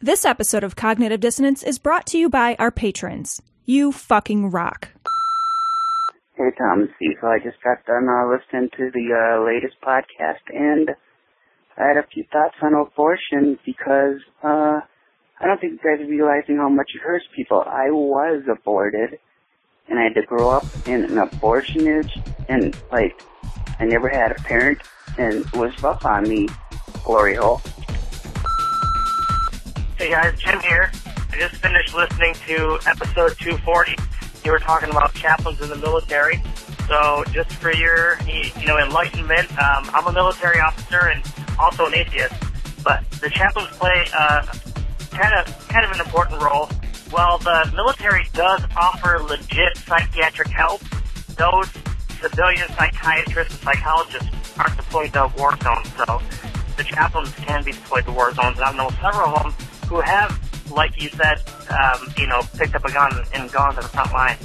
This episode of Cognitive Dissonance is brought to you by our patrons. You fucking rock. Hey, Tom and Cecil. I just got done uh, listening to the uh, latest podcast, and I had a few thoughts on abortion because uh, I don't think you guys are realizing how much it hurts people. I was aborted, and I had to grow up in an abortionage, and like I never had a parent, and it was rough on me. Glory hole. Hey guys, Jim here. I just finished listening to episode 240. You were talking about chaplains in the military. So just for your, you know, enlightenment, um, I'm a military officer and also an atheist. But the chaplains play uh, kind of kind of an important role. While the military does offer legit psychiatric help, those civilian psychiatrists and psychologists aren't deployed to war zones. So the chaplains can be deployed to war zones. And I know several of them who have, like you said, um, you know, picked up a gun and gone to the front line.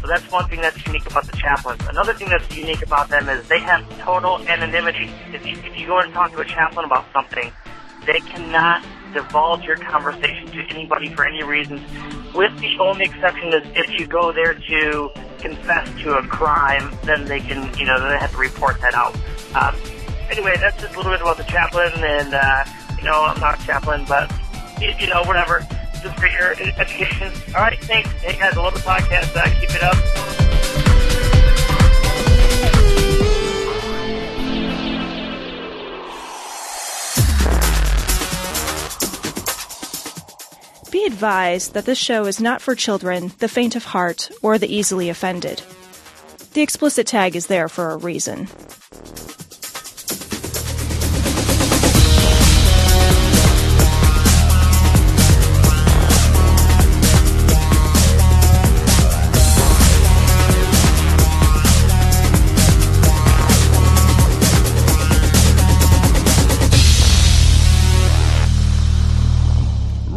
So that's one thing that's unique about the chaplains. Another thing that's unique about them is they have total anonymity. If you, if you go and talk to a chaplain about something, they cannot divulge your conversation to anybody for any reasons, with the only exception is if you go there to confess to a crime, then they can, you know, they have to report that out. Um, anyway, that's just a little bit about the chaplain, and, uh, you know, I'm not a chaplain, but you know, whatever, just for your education. All right, thanks. Hey guys, I love the podcast. Uh, keep it up. Be advised that this show is not for children, the faint of heart, or the easily offended. The explicit tag is there for a reason.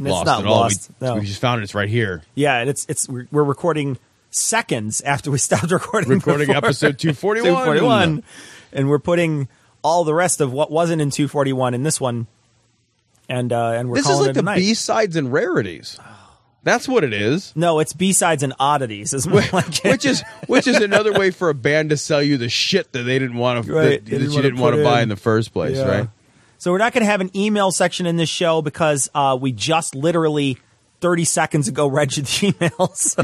It's lost not at all. lost, We, no. we just found it. It's right here. Yeah, and it's it's we're, we're recording seconds after we stopped recording. Recording episode 241. 241, and we're putting all the rest of what wasn't in 241 in this one, and uh, and we're This is like the. B sides and rarities. That's what it is. No, it's B sides and oddities. Is more like. Which is which is another way for a band to sell you the shit that they didn't want to Right, that, that didn't you wanna didn't want to buy in. in the first place, Yeah. right? So we're not going to have an email section in this show because uh, we just literally 30 seconds ago read your emails.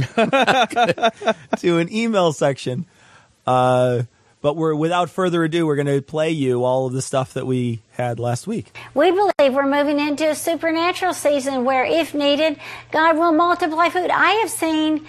Gonna an email section. Uh, but we're without further ado, we're going to play you all of the stuff that we had last week. We believe we're moving into a supernatural season where, if needed, God will multiply food. I have seen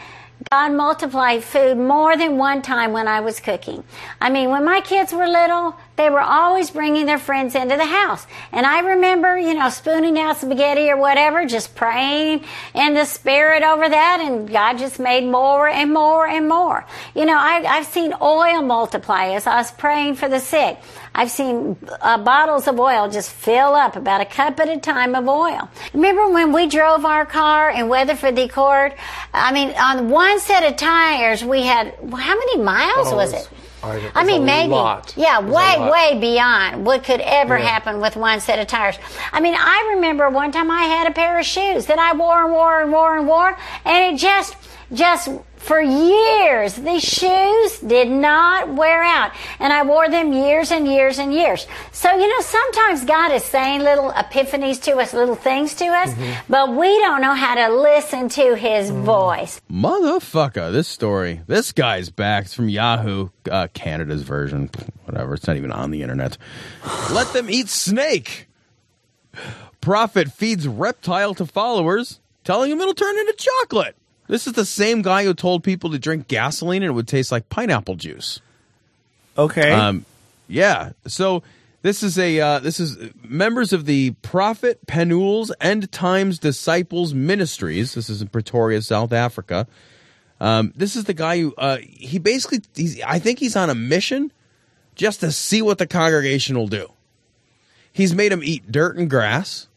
God multiply food more than one time when I was cooking. I mean, when my kids were little, they were always bringing their friends into the house. And I remember, you know, spooning out spaghetti or whatever, just praying in the spirit over that, and God just made more and more and more. You know, I, I've seen oil multiply as I was praying for the sick. I've seen uh, bottles of oil just fill up about a cup at a time of oil. Remember when we drove our car in Weatherford Accord? I mean, on one set of tires, we had how many miles Oh, was- it? I- I mean, a maybe, lot. yeah, It was a way, way beyond what could ever Yeah. happen with one set of tires. I mean, I remember one time I had a pair of shoes that I wore and wore and wore and wore, and it just, just for years, these shoes did not wear out, and I wore them years and years and years. So you know, sometimes God is saying little epiphanies to us, little things to us, but we don't know how to listen to His voice. Motherfucker, this story. This guy's back. It's from Yahoo, uh, Canada's version. Whatever. It's not even on the internet. Let them eat snake. Prophet feeds reptile to followers, telling him it'll turn into chocolate. This is the same guy who told people to drink gasoline and it would taste like pineapple juice. Okay. Um, yeah. So This is a uh, this is members of the Prophet Penuel's End Times Disciples Ministries. This is in Pretoria, South Africa. Um, this is the guy who uh, he basically he's, I think he's on a mission just to see what the congregation will do. He's made them eat dirt and grass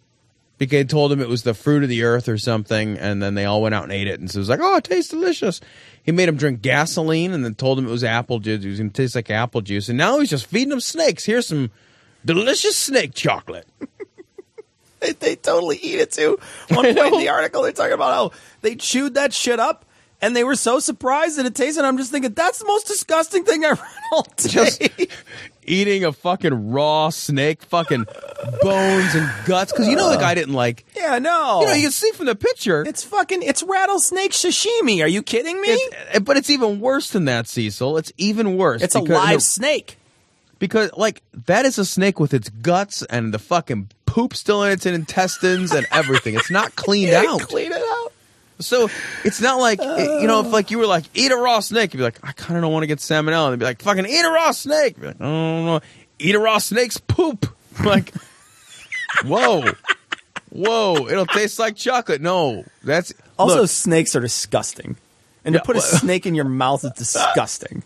because they told him it was the fruit of the earth or something, and then they all went out and ate it, and so it was like, oh, it tastes delicious. He made him drink gasoline, and then told him it was apple juice. It was going to taste like apple juice, and now he's just feeding them snakes. Here's some delicious snake chocolate. They, they totally eat it too. One point in the article, they're talking about how they chewed that shit up and they were so surprised that it tasted. I'm just thinking that's the most disgusting thing I've read all day. Just eating a fucking raw snake, fucking bones and guts. Because you know the guy didn't like. yeah, no. You know, you can see from the picture. it's fucking it's rattlesnake sashimi. Are you kidding me? It's, eh, but it's even worse than that, Cecil. It's even worse. It's a live snake. because like that is a snake with its guts and the fucking poop still in its intestines and everything. It's not cleaned out. Clean it out. So it's not like you know if like you were like eat a raw snake, you'd be like I kind of don't want to get salmonella. And they'd be like fucking eat a raw snake. You'd be like oh no, eat a raw snake's poop. Like whoa, whoa, it'll taste like chocolate. No, that's Also, look, snakes are disgusting. And to put a snake in your mouth is disgusting.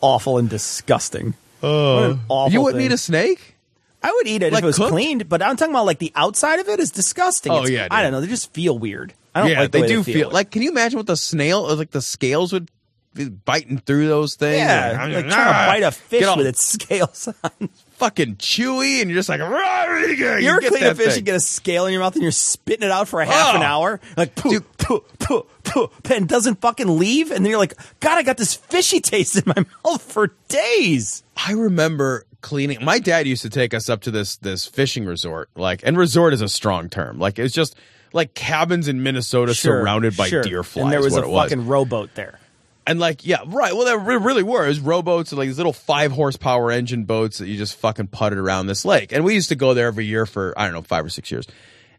Awful and disgusting. Uh, an awful you wouldn't thing. eat a snake. I would eat it Like if it was cooked? cleaned, but I'm talking about like the outside of it is disgusting. Oh, It's- yeah, I don't know. They just feel weird. I don't yeah, like the they do they feel like. Can you imagine what the snail or like the scales would be biting through those things? yeah, Like, like "Ah, trying to bite a fish all with its scales on. fucking chewy, and you're just like, "Rah, you You ever clean a fish thing. and get a scale in your mouth and you're spitting it out for a half an Oh. hour? Like, poo, poo, poo, poo, and doesn't fucking leave? And then you're like, God, I got this fishy taste in my mouth for days. I remember cleaning. My dad used to take us up to this this fishing resort, like, and resort is a strong term. Like, it's just like cabins in Minnesota surrounded by sure. deer flies. And there was a was. fucking rowboat there. And like, yeah, right. Well, there really were. It was rowboats and like these little five horsepower engine boats that you just fucking putted around this lake. And we used to go there every year for I don't know five or six years.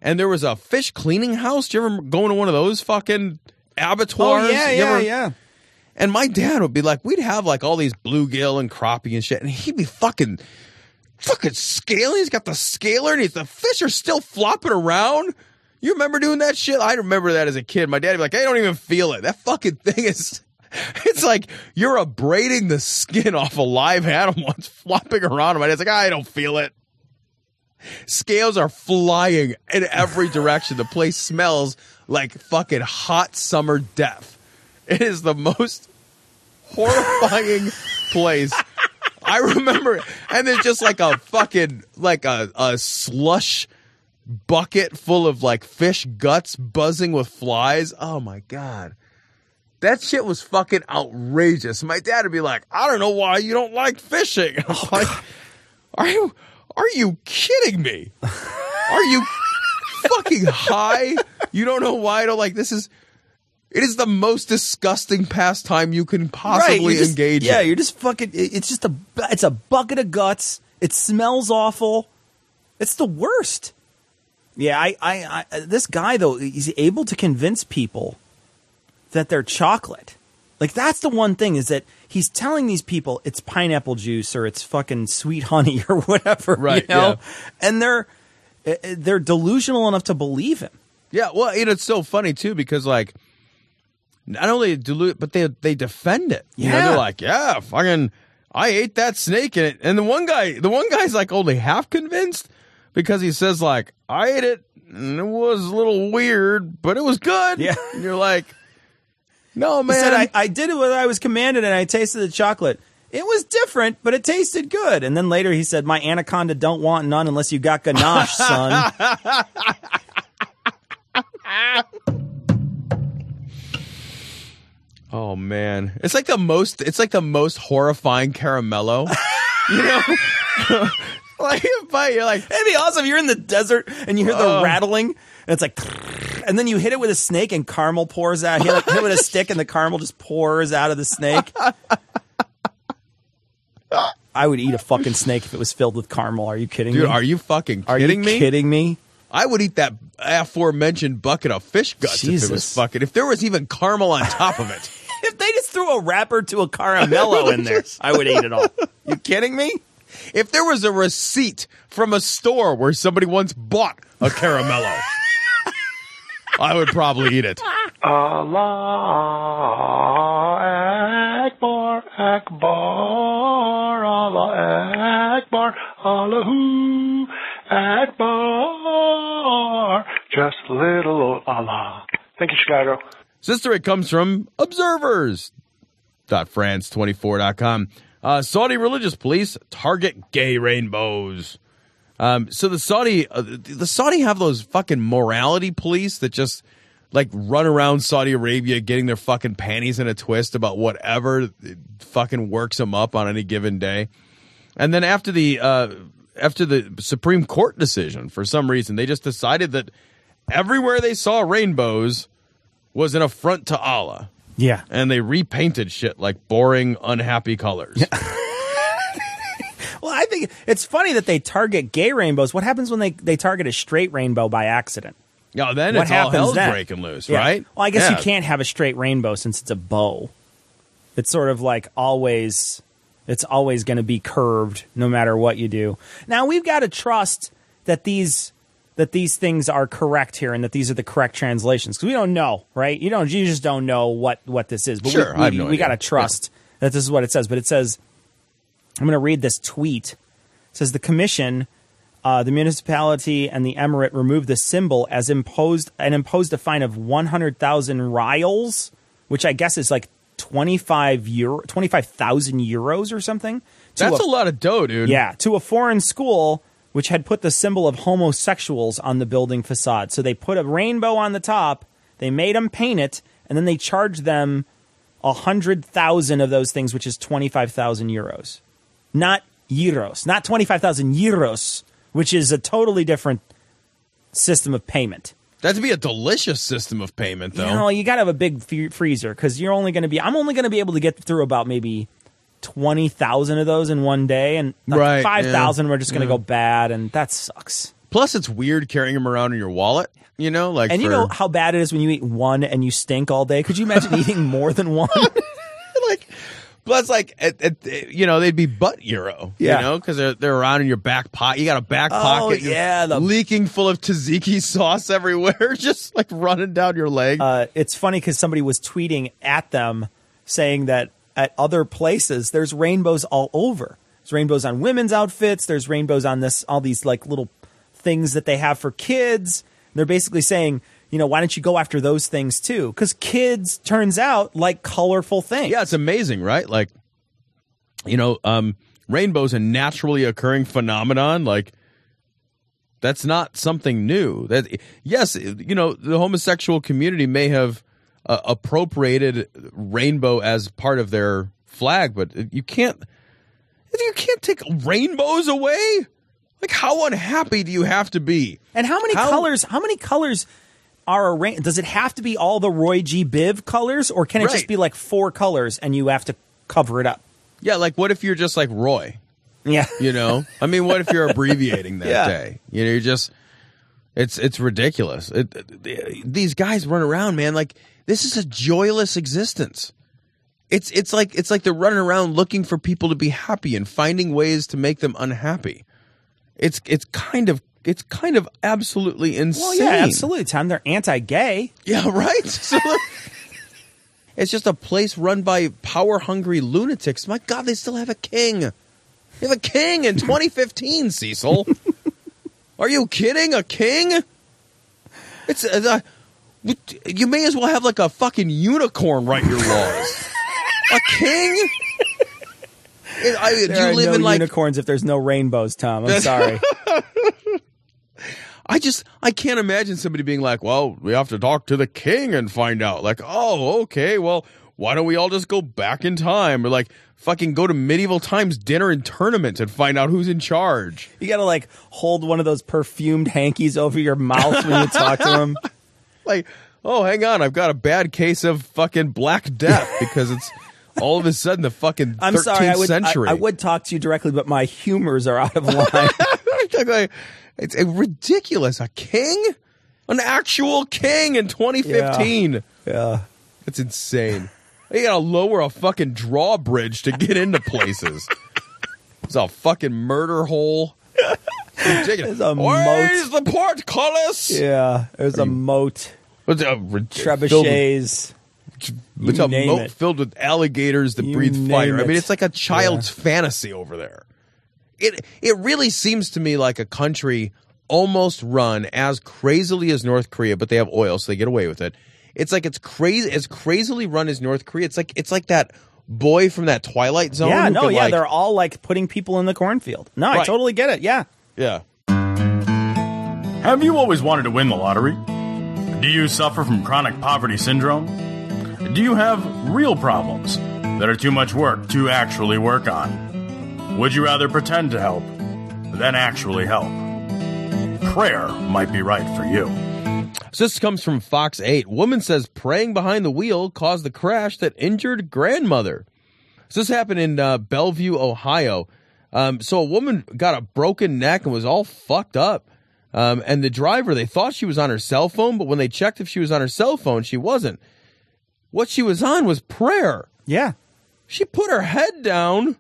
And there was a fish cleaning house. Do you ever go into one of those fucking abattoirs? Oh, you ever- Oh, yeah. And my dad would be like, we'd have like all these bluegill and crappie and shit, and he'd be fucking, fucking scaling. He's got the scaler, and he's, the fish are still flopping around. You remember doing that shit? I remember that as a kid. My dad would be like, I don't even feel it. That fucking thing is, it's like you're abrading the skin off a live animal. It's flopping around. My dad's like, I don't feel it. Scales are flying in every direction. The place smells like fucking hot summer death. It is the most horrifying place. I remember, and there's just like a fucking like a, a slush bucket full of like fish guts buzzing with flies. Oh my god. That shit was fucking outrageous. My dad would be like, I don't know why you don't like fishing. I was oh, like, Are you are you kidding me? Are you fucking high? You don't know why I don't like this is it is the most disgusting pastime you can possibly you're just- engage Yeah, in. you're just fucking. It's just a. It's a bucket of guts. It smells awful. It's the worst. Yeah, I, I, I this guy though, he's able to convince people that they're chocolate. Like that's the one thing is that he's telling these people it's pineapple juice or it's fucking sweet honey or whatever, Right, You know, yeah. and they're eh, eh, they're delusional enough to believe him. Yeah, well, you know, it's so funny too because like not only dilute, but they they defend it. You know, Yeah. they're like, yeah, fucking, I ate that snake it, and the one guy, the one guy's like only half convinced because he says like, I ate it, and it was a little weird, but it was good. Yeah. and you're like, no, He man, said, I, I did it what I was commanded and I tasted the chocolate. It was different, but it tasted good. And then later he said, My anaconda don't want none unless you got ganache, son. Oh man, it's like the most. It's like the most horrifying caramello. you know, like you bite, you're like, It'd be awesome. You're in the desert and you hear the Oh. rattling, and it's like, and then you hit it with a snake and caramel pours out. Hit it, hit it with a stick and the caramel just pours out of the snake. I would eat a fucking snake if it was filled with caramel. Are you kidding dude, me? are you fucking Are you me? kidding me? I would eat that aforementioned bucket of fish guts if it was fucking. If there was even caramel on top of it, If they just threw a wrapper to a caramello in there, I would eat it all. You kidding me? If there was a receipt from a store where somebody once bought a caramello, I would probably eat it. Allah Akbar, Akbar, Allah Akbar, Allahu Akbar. Just little old Allah. Thank you, Chicago. Sister, it comes from observers.france24.com. Uh, Saudi religious police target gay rainbows. Um, so the Saudi, uh, the Saudi have those fucking morality police that just like run around Saudi Arabia getting their fucking panties in a twist about whatever fucking works them up on any given day. And then after the uh, after the Supreme Court decision, for some reason, they just decided that everywhere they saw rainbows was an affront to Allah. Yeah. And they repainted shit like boring, unhappy colors. Yeah. Well, I think it's funny that they target gay rainbows. What happens when they, they target a straight rainbow by accident? No, then what it's all happens hell's then? breaking loose, Yeah. right? Well, I guess Yeah. you can't have a straight rainbow since it's a bow. It's sort of like always, it's always going to be curved no matter what you do. Now we've got to trust that these that these things are correct here and that these are the correct translations because we don't know, right? You don't, you just don't know what what this is. But Sure, we, I have we, no we got to trust that this is what it says. But it says, I'm going to read this tweet. It says the commission uh, the municipality and the emirate removed the symbol as imposed and imposed a fine of 100,000 rials, which I guess is like 25 euro, 25,000 euros or something. That's a lot of dough, dude. yeah, to a foreign school which had put the symbol of homosexuals on the building facade. So they put a rainbow on the top, they made them paint it, and then they charged them a hundred thousand of those things, which is twenty five thousand euros, not euros, not twenty five thousand euros, which is a totally different system of payment. That'd be a delicious system of payment, though. You know, you got to have a big f- freezer because you're only going to be. I'm only going to be able to get through about maybe twenty thousand of those in one day, and like Right, five thousand yeah, are just going to go bad, and that sucks. Plus, it's weird carrying them around in your wallet. You know, like And you know how bad it is when you eat one and you stink all day. Could you imagine eating more than one? like plus like it, it, you know they'd be butt euro Yeah. you know because they're, they're around in your back pocket you got a back Oh, pocket yeah, the- leaking full of tzatziki sauce everywhere just like running down your leg uh, it's funny because somebody was tweeting at them saying that at other places there's rainbows all over. There's rainbows on women's outfits. There's rainbows on this all these like little things that they have for kids. They're basically saying, you know, why don't you go after those things too? Because kids turns out like colorful things. yeah it's amazing right like you know um rainbows a naturally occurring phenomenon like that's not something new that yes you know the homosexual community may have uh, appropriated rainbow as part of their flag but you can't you can't take rainbows away like how unhappy do you have to be And how many How- colors? How many colors are a rain? Does it have to be all the Roy G. Biv colors, or can it just be like four colors and you have to cover it up? yeah like what if you're just like roy Yeah, You know, I mean, what if you're abbreviating that Yeah. day? You know, you're just it's it's ridiculous. It, it- these guys run around, man. Like this is a joyless existence. It's it's like it's like they're running around looking for people to be happy and finding ways to make them unhappy. It's it's kind of it's kind of absolutely insane. well, yeah, absolutely. Tom, they're anti-gay. Yeah, right. So it's just a place run by power hungry lunatics. My God, they still have a king. They have a king in 2015, Cecil. Are you kidding? A king? It's uh, you may as well have like a fucking unicorn write your laws. a king? It- I, do There you are live no in like unicorns if there's no rainbows, Tom. I'm sorry. I just I can't imagine somebody being like, "Well, we have to talk to the king and find out." Like, "Oh, okay. Well, why don't we all just go back in time or like fucking go to medieval times dinner and tournament and find out who's in charge?" you got to like hold one of those perfumed hankies over your mouth when you talk to them. Like, "Oh, hang on. I've got a bad case of fucking black death because it's all of a sudden the fucking 13th I'm sorry. I would, century." I would talk to you directly, but my humors are out of line. It's a ridiculous. A king? An actual king in 2015. yeah. It's insane. You gotta lower a fucking drawbridge to get into places. It's a fucking murder hole. Ridiculous. It's a Where's the portcullis? Yeah, there's a moat, It's a, trebuchets. It's a moat it. filled with alligators that You breathe fire. I mean, it's like a child's fantasy over there. It it really seems to me like a country almost run as crazily as North Korea, but they have oil, so they get away with it. It's like it's crazy as crazily run as North Korea. It's like it's like that boy from that Twilight Zone. Yeah, no, yeah, like- they're all like putting people in the cornfield. No, I totally get it. Yeah. Yeah. Have you always wanted to win the lottery? Do you suffer from chronic poverty syndrome? Do you have real problems that are too much work to actually work on? Would you rather pretend to help than actually help? Prayer might be right for you. So this comes from Fox 8. Woman says praying behind the wheel caused the crash that injured grandmother. So this happened in uh, Bellevue, Ohio. Um, so a woman got a broken neck and was all fucked up. Um, and the driver, they thought she was on her cell phone, but when they checked if she was on her cell phone, she wasn't. What she was on was prayer. Yeah. She put her head down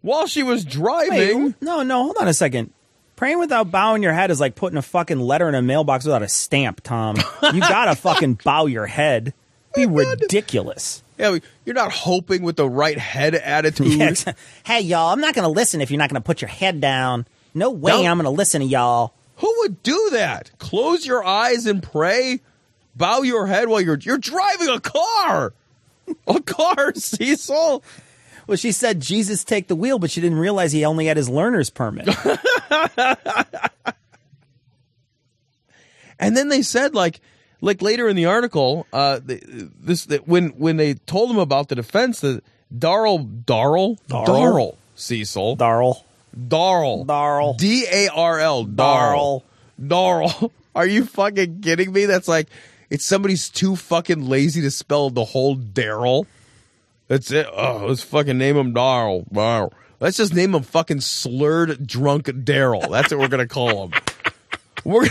while she was driving. Wait, no, no, hold on a second. Praying without bowing your head is like putting a fucking letter in a mailbox without a stamp, Tom. You gotta fucking bow your head. Be ridiculous. Yeah, you're not hoping with the right head attitude. Yeah, hey, y'all, I'm not gonna listen if you're not gonna put your head down. No way Don't- I'm gonna listen to y'all. Who would do that? Close your eyes and pray? Bow your head while you're you're driving a car. A car, Cecil. Well, she said Jesus take the wheel, but she didn't realize he only had his learner's permit. And then they said like like later in the article, uh this when when they told him about the defense that Darrell Darrell Darrell? Darrell Cecil Darl. Darrell Darrell. D A R L Darrell Darrell. Are you fucking kidding me? That's like it's somebody's too fucking lazy to spell the whole Daryl. That's it. Oh, let's fucking name him Darrell. Darrell. Let's just name him fucking slurred drunk Daryl. That's what we're gonna call him. We're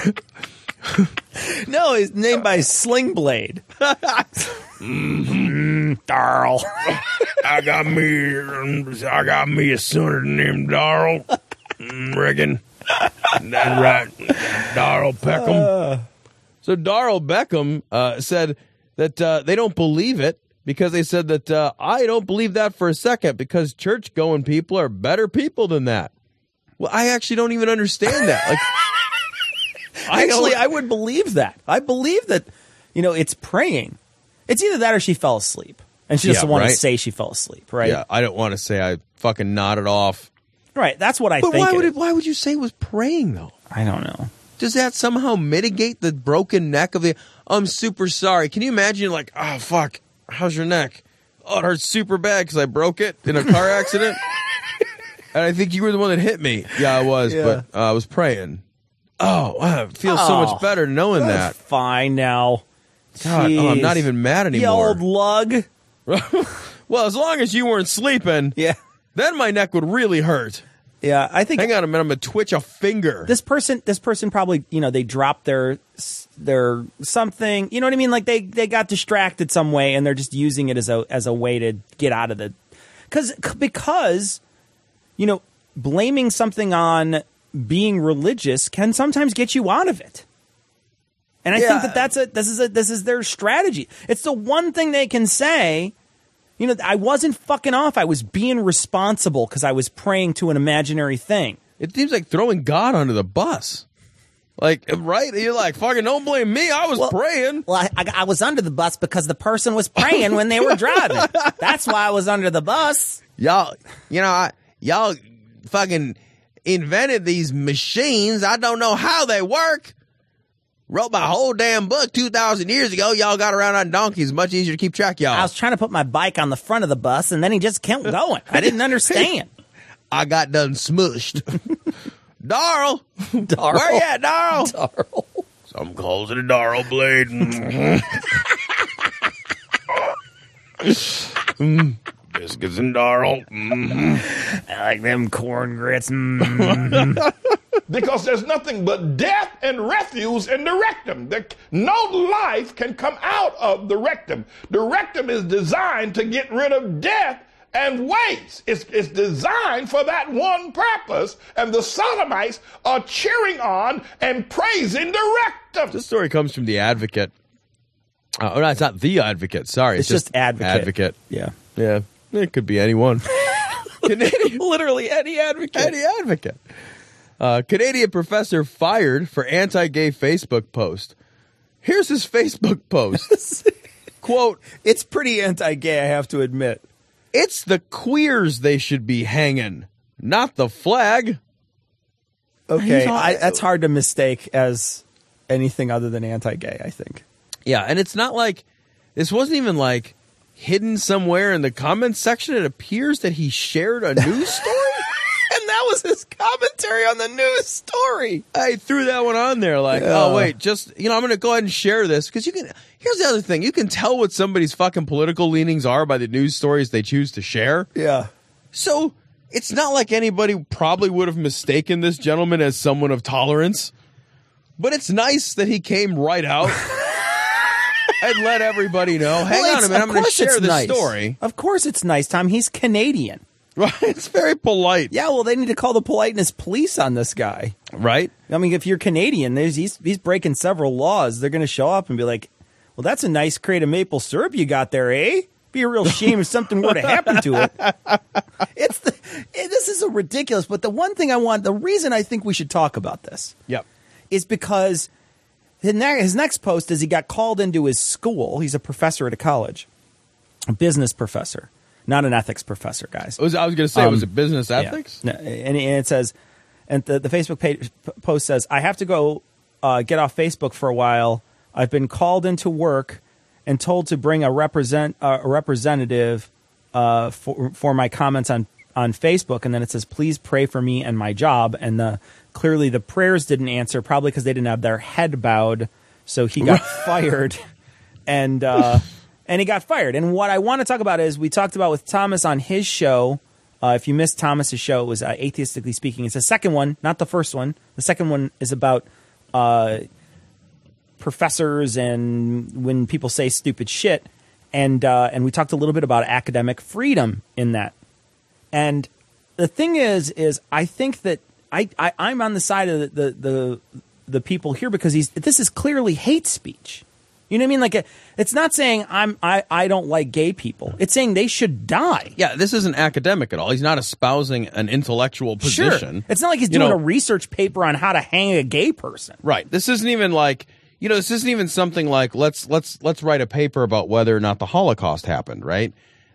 No, he's named by Sling Blade. mm, Darl. I got me. I got me a son named Darrell. Reckon that's right, Darrell Beckham. so Darrell Beckham uh, said that uh, they don't believe it because they said that uh, I don't believe that for a second because church going people are better people than that. Well, I actually don't even understand that. Like, I Actually, I would believe that. I believe that, you know, it's praying. It's either that or she fell asleep. And she doesn't Yeah, want right. to say she fell asleep, right? yeah, I don't want to say I fucking nodded off. Right. That's what I But think. why would it, why would you say it was praying though? I don't know. does that somehow mitigate the broken neck of the i'm super sorry can you imagine like oh fuck how's your neck oh it hurts super bad because i broke it in a car accident and i think you were the one that hit me yeah i was Yeah. but uh, i was praying oh wow, it feels so Oh, much better knowing that fine now. God, oh, i'm not even mad anymore. You anymore old lug. well as long as you weren't sleeping Yeah. then my neck would really hurt Yeah. I think hang on a minute i'm gonna twitch a finger this person this person probably you know they dropped their their something you know what i mean like they they got distracted some way and they're just using it as a as a way to get out of the cuz because you know blaming something on being religious can sometimes get you out of it and i Yeah. think that that's a this is a this is their strategy it's the one thing they can say you know i wasn't fucking off i was being responsible because i was praying to an imaginary thing It seems like throwing God under the bus. Like, right? You're like, fucking don't blame me. I was Well- praying. Well, I, I, I was under the bus because the person was praying when they were oh, driving. That's why I was under the bus. Y'all, you know, I, y'all fucking invented these machines. I don't know how they work. Wrote my whole damn book 2,000 years ago. Y'all got around on donkeys. Much easier to keep track, y'all. I was trying to put my bike on the front of the bus, and then he just kept going. I didn't understand. I got done smushed. Darl, Darl. where you at, Darl? Darl. Some calls it a Darl blade. Mm. Biscuits and Darl. Mm. I like them corn grits. Mm. because there's nothing but death and refuse in the rectum. There, no life can come out of the rectum. The rectum is designed to get rid of death and waste. It's, it's designed for that one purpose, and the Sodomites are cheering on and praising the rectum. This story comes from the Advocate. Uh, oh, no, it's not the Advocate. Sorry, It's just Advocate. Advocate. Yeah. Yeah, it could be anyone. Canadian, Literally any advocate. any advocate. Uh, Canadian professor fired for anti-gay Facebook post. Here's his Facebook post. Quote, It's pretty anti-gay, I have to admit. it's the queers they should be hanging, not the flag. Okay, all- I, that's hard to mistake as anything other than anti-gay. I think. Yeah, and it's not like this wasn't even like hidden somewhere in the comments section. It appears that he shared a news story. and that was his commentary on the news story. I threw that one on there, like, oh, Yeah. oh wait, just you know, I'm going to go ahead and share this because you can. Here's the other thing: you can tell what somebody's fucking political leanings are by the news stories they choose to share. Yeah. So it's not like anybody probably would have mistaken this gentleman as someone of tolerance, but it's nice that he came right out and let everybody know. Hang Well, on a minute, I'm going to share this nice. story. Of course, it's nice, Tom. He's Canadian. Right? It's very polite. Yeah, well, they need to call the politeness police on this guy. Right? I mean, if you're Canadian, there's he's he's breaking several laws. They're going to show up and be like, "Well, that's a nice crate of maple syrup you got there, eh?" Be a real shame if something were to happen to it. It's the, eh, this is a ridiculous. But the one thing I want, the reason I think we should talk about this Yep. is because his ne- his next post is he got called into his school. He's a professor at a college, a business professor, not an ethics professor, guys. It was, I was going to say, Um, was it business ethics? No, And, and it says, and the, the Facebook page, post says, I have to go uh, get off Facebook for a while. I've been called into work and told to bring a represent uh, a representative uh, for for my comments on on Facebook. And then it says, please pray for me and my job. And the clearly the prayers didn't answer, probably because they didn't have their head bowed. So he got fired, and uh, and he got fired. And what I want to talk about is we talked about with Thomas on his show. Uh, if you missed Thomas's show, it was uh, atheistically speaking. It's the second one, not the first one. The second one is about uh, professors and when people say stupid shit, and uh, and we talked a little bit about academic freedom in that. And the thing is, is I think that I, I I'm on the side of the the the, the people here because he's this is clearly hate speech. You know what I mean? Like uh, it's not saying I'm I, I don't like gay people. It's saying they should die. Yeah, this isn't academic at all. He's not espousing an intellectual position. Sure. It's not like he's You doing know- a research paper on how to hang a gay person. Right. This isn't even like you know, this isn't even something like let's let's let's write a paper about whether or not the Holocaust happened, right?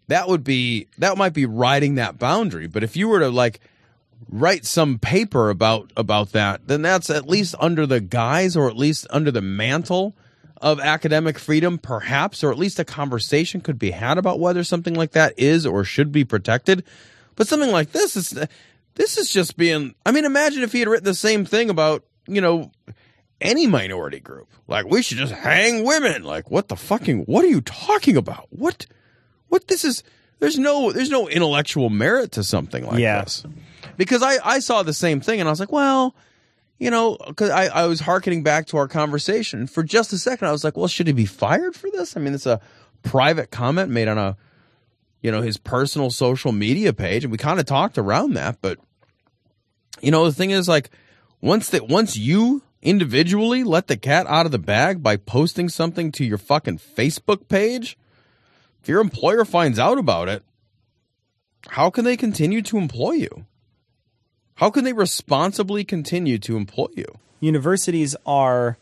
That would be that might be riding that boundary. But if you were to like write some paper about about that, then that's at least under the guise or at least under the mantle of academic freedom, perhaps, or at least a conversation could be had about whether something like that is or should be protected. But something like this is this is just being I mean, imagine if he had written the same thing about, you know, any minority group. Like we should just hang women. Like what the fucking what are you talking about? What what this is there's no there's no intellectual merit to something like Yeah. this. Because I I saw the same thing and I was like, well, you know, because I, I was hearkening back to our conversation for just a second. I was like, well, should he be fired for this? I mean, it's a private comment made on a, you know, his personal social media page, and we kind of talked around that. But, you know, the thing is, like, once that once you individually let the cat out of the bag by posting something to your fucking Facebook page, if your employer finds out about it, how can they continue to employ you? How can they responsibly continue to employ you? universities are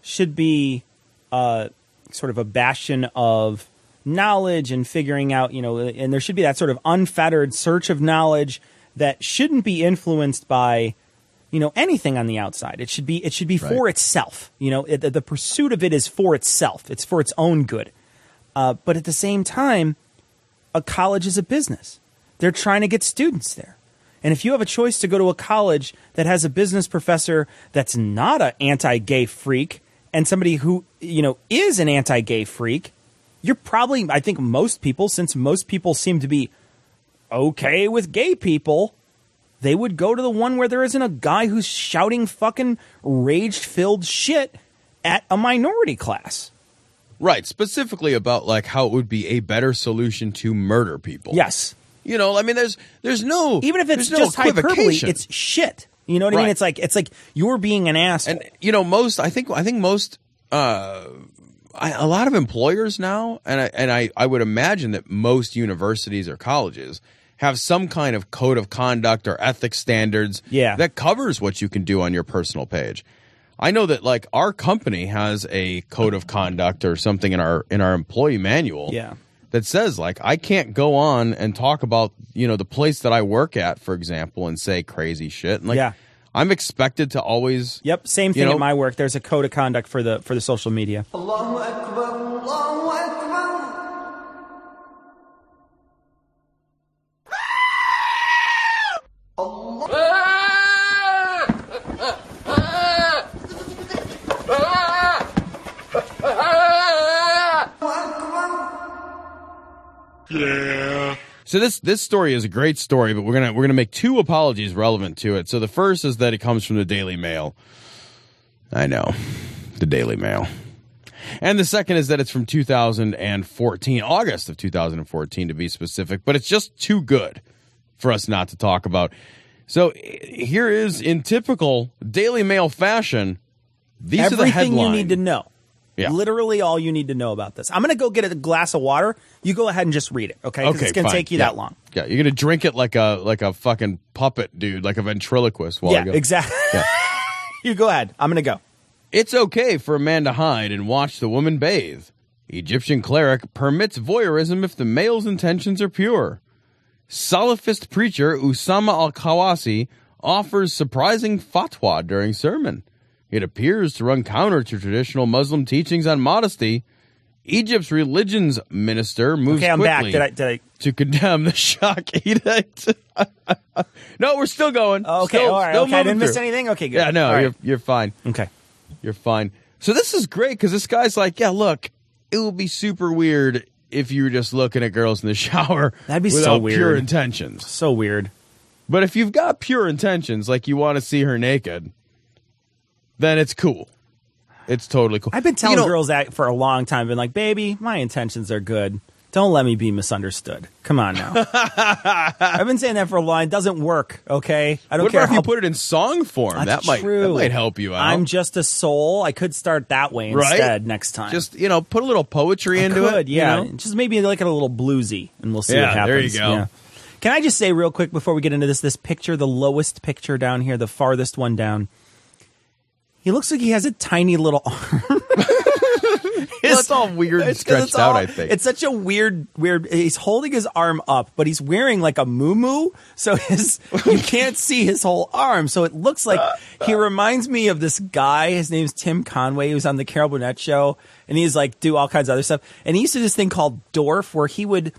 should be uh, sort of a bastion of knowledge and figuring out, you know, and there should be that sort of unfettered search of knowledge that shouldn't be influenced by, you know, anything on the outside. It should be it should be for itself. You know, it, the, the pursuit of it is for itself. It's for its own good. Uh, but at the same time, a college is a business. They're trying to get students there. And if you have a choice to go to a college that has a business professor that's not an anti-gay freak and somebody who, you know, is an anti-gay freak, you're probably I think most people since most people seem to be okay with gay people, they would go to the one where there isn't a guy who's shouting fucking rage-filled shit at a minority class. Right, specifically about like how it would be a better solution to murder people. Yes. You know, I mean, there's there's no Even if it's there's no just hyperbole, it's shit. You know what I mean? It's like it's like you're being an asshole. and you know most i think i think most uh I, a lot of employers now and I, and I, I would imagine that most universities or colleges have some kind of code of conduct or ethics standards Yeah. that covers what you can do on your personal page i know that like our company has a code of conduct or something in our in our employee manual Yeah. That says like I can't go on and talk about you know the place that I work at, for example, and say crazy shit. And like Yeah. I'm expected to always Yep, same You thing know- at my work. There's a code of conduct for the for the social media. So this this story is a great story, but we're gonna we're gonna make two apologies relevant to it. So the first is that it comes from the Daily Mail. I know, the Daily Mail, and the second is that it's from 2014, August of 2014 to be specific. But it's just too good for us not to talk about. So here is in typical Daily Mail fashion. These are the Everything you need to know. Yeah. Literally all you need to know about this. I'm going to go get a glass of water. You go ahead and just read it, okay? Okay, it's going to fine. take you Yeah. that long. Yeah, you're gonna drink it like a like a fucking puppet, dude, like a ventriloquist. While yeah, I go. exactly. you go ahead. I'm going to go. It's okay for a man to hide and watch the woman bathe. Egyptian cleric permits voyeurism if the male's intentions are pure. Salafist preacher Usama al Khawasi offers surprising fatwa during sermon. It appears to run counter to traditional Muslim teachings on modesty. Egypt's religions minister moves Okay, I'm back. quickly Did I did I to condemn the shock edict. no, we're still going. Okay, Still- all right. Okay, I didn't moving miss anything. Okay, good. Yeah, no, All right. you're you're fine. Okay. You're fine. So this is great because this guy's like, yeah, look, it would be super weird if you were just looking at girls in the shower. That'd be so without Pure intentions. So weird. But if you've got pure intentions, like you want to see her naked, then it's cool. It's totally cool. I've been telling You know- girls that for a long time. Been like, baby, my intentions are good. Don't let me be misunderstood. Come on now. I've been saying that for a while. It doesn't work. Okay, I don't What care if you put it in song form? That's that might true. that might help you out. I'm just a soul. I could start that way Right? instead next time. just you know put a little poetry I into could, it. you yeah. know? Just maybe like a little bluesy, and we'll see Yeah, what happens. there you go. Yeah. Can I just say real quick before we get into this? This picture, the lowest picture down here, the farthest one down. He looks like he has a tiny little arm. Well, it's all weird It's stretched it's out. I think it's such a weird, weird. He's holding his arm up, but he's wearing like a moo so his you can't see his whole arm. So it looks like he reminds me of this guy. His name's Tim Conway. He was on the Carol Burnett show, and he's like do all kinds of other stuff. And he used to do this thing called Dorf, where he would.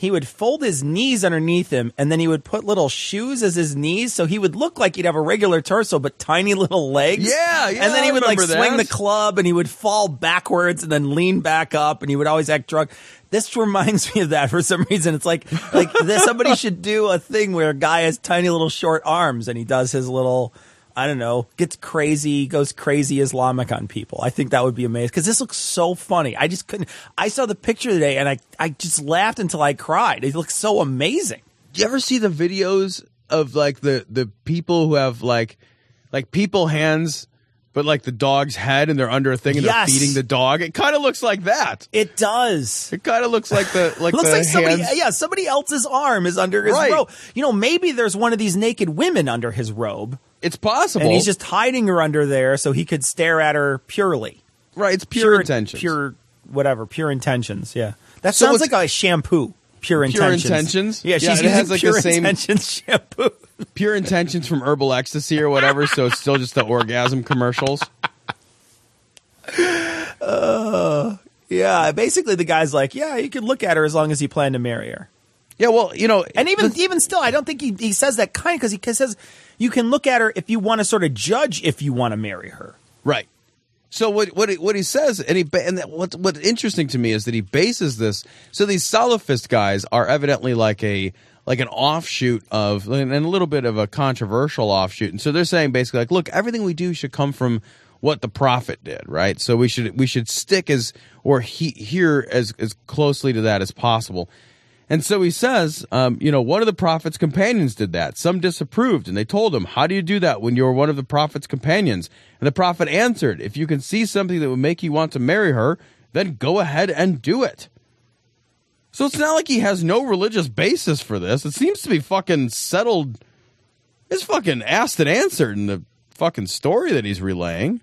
He would fold his knees underneath him, and then he would put little shoes as his knees, so he would look like he'd have a regular torso but tiny little legs. Yeah, yeah, And then he would like remember swing the club and he would fall backwards and then lean back up and he would always act drunk. This reminds me of that for some reason. It's like like this, somebody should do a thing where a guy has tiny little short arms and he does his little I don't know, gets crazy, goes crazy Islamic on people. I think that would be amazing because this looks so funny. I just couldn't. I saw the picture today and I I just laughed until I cried. It looks so amazing. Do you ever see the videos of like the the people who have like like people hands but like the dog's head and they're under a thing and Yes. they're feeding the dog it kind of looks like that It does. it kind of looks like the like It looks the like somebody, hands- yeah, somebody else's arm is under his Right. robe. You know, maybe there's one of these naked women under his robe, it's possible and he's just hiding her under there so he could stare at her purely. right it's pure, intentions pure whatever, pure intentions. Yeah, that So sounds like a shampoo. Pure Pure intentions. Intentions? Yeah, Yeah, she's it using has, like, the pure same- intentions shampoo. pure intentions from herbal ecstasy or whatever so it's still just the orgasm commercials Uh, Yeah, basically the guy's like, yeah, you could look at her as long as you plan to marry her. Yeah well you know And even even still, I don't think he, he says that kind because he says you can look at her if you want to sort of judge if you want to marry her. Right. So what what he, what he says, and he and that- what's what's interesting to me is that he bases this. So these Salafist guys are evidently like a like an offshoot of and a little bit of a controversial offshoot. And so they're saying basically like, look, everything we do should come from what the prophet did, right? So we should we should stick as or he, hear as as closely to that as possible. And so he says, um, you know, one of the prophet's companions did that. Some disapproved, and they told him, How do you do that when you're one of the prophet's companions? And the prophet answered, If you can see something that would make you want to marry her, then go ahead and do it. So it's not like he has no religious basis for this. It seems to be fucking settled. It's fucking asked and answered in the fucking story that he's relaying.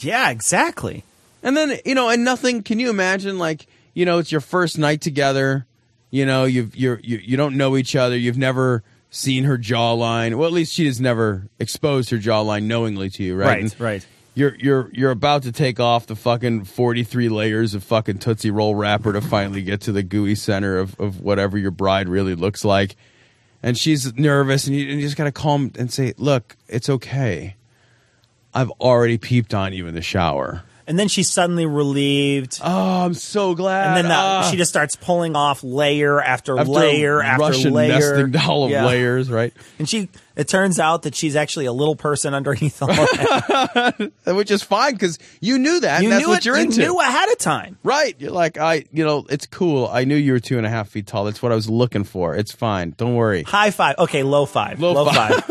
Yeah, exactly. And then, you know, and nothing, can you imagine like, you know, it's your first night together, you know, you've, you're, you, you don't know each other, you've never seen her jawline. Well, at least she has never exposed her jawline knowingly to you, right? Right, And right. You're, you're, you're about to take off the fucking 43 layers of fucking Tootsie Roll wrapper to finally get to the gooey center of, of whatever your bride really looks like. And she's nervous and you, and you just got to calm and say, look, it's okay. I've already peeped on you in the shower. And then she's suddenly relieved. Oh, I'm so glad. And then the, Ah. she just starts pulling off layer after, After layer after Russian layer. nesting doll of Yeah. layers, right? And she, it turns out that she's actually a little person underneath all that. Which is fine because you knew that. you and that's knew what it, you're you into. knew ahead of time. Right. You're like, I, you know, it's cool. I knew you were two and a half feet tall. That's what I was looking for. It's fine. Don't worry. High five. Okay, low five. Low five.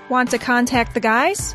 Want to contact the guys?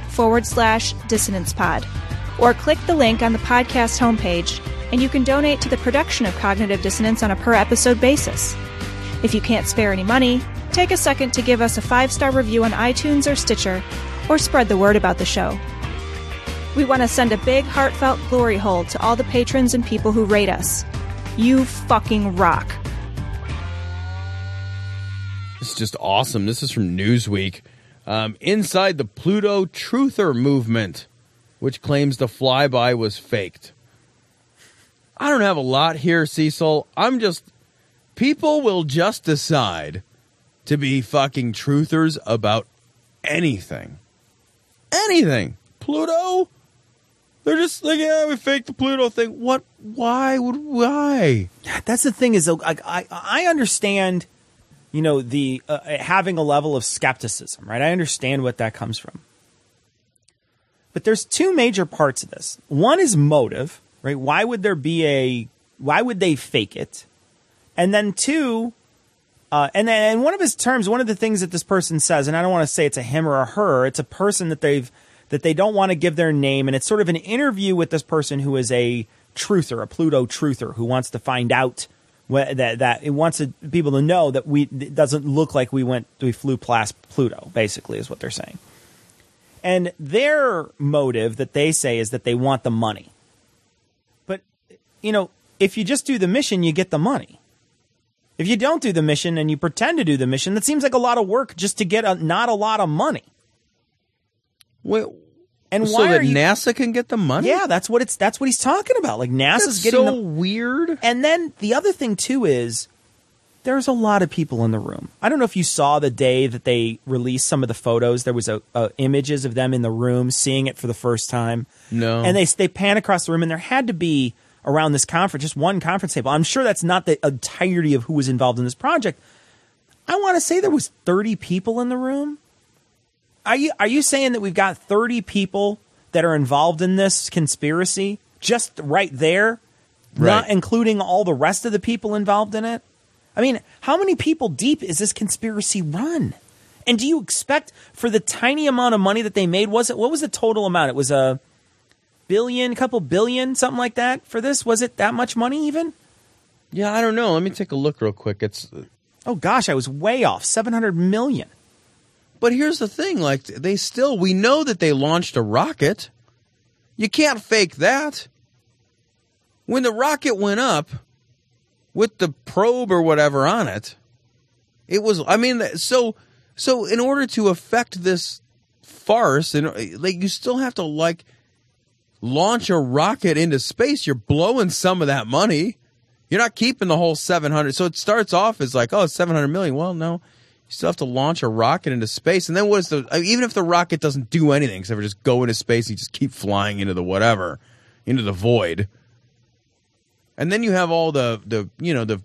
forward slash dissonance pod. Or click the link on the podcast homepage and you can donate to the production of Cognitive Dissonance on a per episode basis. If you can't spare any money, take a second to give us a five star review on iTunes or Stitcher, or spread the word about the show. We want to send a big, heartfelt glory hole to all the patrons and people who rate us. You fucking rock. It's just awesome. This is from Newsweek. Um, inside the Pluto Truther movement, which claims the flyby was faked. I don't have a lot here, Cecil. I'm just. People will just decide to be fucking truthers about anything. Anything. Pluto? They're just like, yeah, we faked the Pluto thing. What? Why would. Why? That's the thing is, I, I, I understand, you know, the uh, having a level of skepticism, right? I understand what that comes from. But there's two major parts of this. One is motive, right? Why would there be a? Why would they fake it? And then two, uh, and then and one of his terms, one of the things that this person says, and I don't want to say it's a him or a her, it's a person that they've that they don't want to give their name, and it's sort of an interview with this person who is a truther, a Pluto truther, who wants to find out that that it wants people to know that we it doesn't look like we went we flew past Pluto. Basically, is what they're saying. And their motive that they say is that they want the money. But you know, if you just do the mission, you get the money. If you don't do the mission and you pretend to do the mission, that seems like a lot of work just to get a, not a lot of money. Wait, And so why that you? NASA can get the money? Yeah, that's what it's. That's what he's talking about. Like NASA's That's getting so the, weird. And then the other thing too is there's a lot of people in the room. I don't know if you saw the day that they released some of the photos. There was a, a images of them in the room seeing it for the first time. No. And they they pan across the room, and there had to be around this conference just one conference table. I'm sure that's not the entirety of who was involved in this project. I want to say there was 30 people in the room. Are you are you saying that we've got 30 people that are involved in this conspiracy just right there, not including all the rest of the people involved in it? I mean, how many people deep is this conspiracy run? And do you expect for the tiny amount of money that they made was it what was the total amount? It was a billion, couple billion, something like that for this? Was it that much money even? Yeah, I don't know. Let me take a look real quick. It's Oh gosh, I was way off. 700 million. But here's the thing, like they still we know that they launched a rocket. You can't fake that. When the rocket went up with the probe or whatever on it, it was I mean so so in order to affect this farce and like you still have to like launch a rocket into space, you're blowing some of that money. You're not keeping the whole 700. So it starts off as like, oh, it's 700 million. Well, no, you still have to launch a rocket into space. And then what's the, I mean, even if the rocket doesn't do anything except for just go into space, you just keep flying into the whatever, into the void. And then you have all the, the, you know, the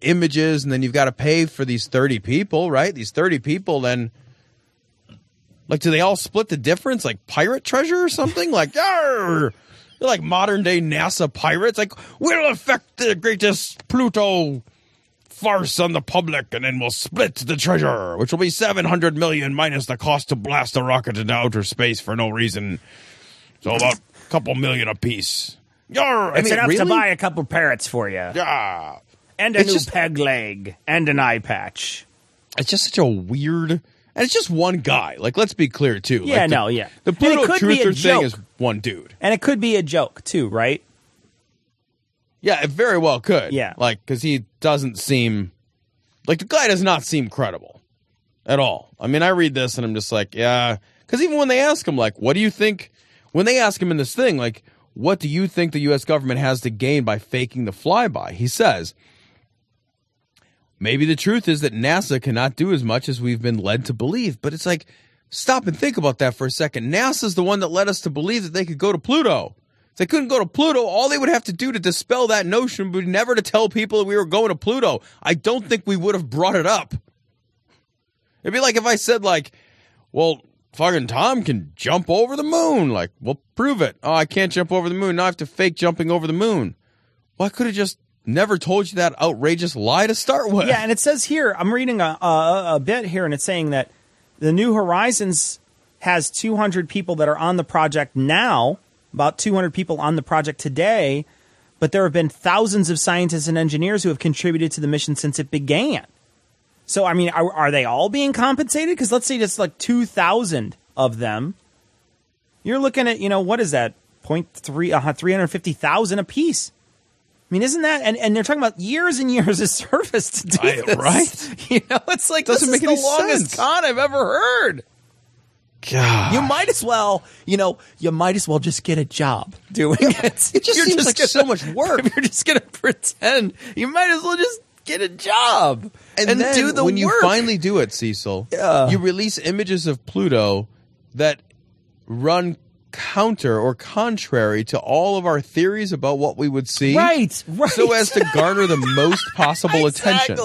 images and then you've got to pay for these 30 people, right? These 30 people then, like, do they all split the difference? Like pirate treasure or something? Like! They're like modern day NASA pirates. Like, we'll affect the greatest Pluto farce on the public, and then we'll split the treasure, which will be 700 million minus the cost to blast a rocket into outer space for no reason. So about a couple million apiece. Yarr! I It's mean, enough really? to buy a couple parrots for you. Yeah. And a It's new just- peg leg. And an eye patch. It's just such a weird. And it's just one guy. Like, let's be clear, too. Yeah, Like, the- no, yeah. The Pluto truther thing is one dude. And it could be a joke, too, right? Yeah, it very well could. Yeah. Like, because he doesn't seem. Like, the guy does not seem credible at all. I mean, I read this and I'm just like, yeah. Because even when they ask him, like, what do you think. When they ask him in this thing, like, what do you think the U.S. government has to gain by faking the flyby? He says, maybe the truth is that NASA cannot do as much as we've been led to believe. But it's like, stop and think about that for a second. NASA's the one that led us to believe that they could go to Pluto. They couldn't go to Pluto, all they would have to do to dispel that notion would be never to tell people that we were going to Pluto. I don't think we would have brought it up. It'd be like if I said, like, well, fucking Tom can jump over the moon. Like, well, prove it. Oh, I can't jump over the moon. Now I have to fake jumping over the moon. Well, I could have just never told you that outrageous lie to start with. Yeah, and it says here, I'm reading a, a, a bit here, and it's saying that the New Horizons has 200 people that are on the project now, about 200 people on the project today, but there have been thousands of scientists and engineers who have contributed to the mission since it began. So, I mean, are, are they all being compensated? Because let's say just like 2,000 of them. You're looking at, you know, what is that? 0.3, uh, 350,000 a piece. I mean, isn't that and, and they're talking about years and years of service to do I- this, right? You know, it's like Doesn't this make is the longest sense. con I've ever heard. God. You might as well, you know, you might as well just get a job doing it. It just You're seems like so much work. If you're just gonna pretend, you might as well just get a job and, and, then do the when work. you finally do it, Cecil, Yeah. you release images of Pluto that run counter or contrary to all of our theories about what we would see. right, right, So as to garner the most possible attention.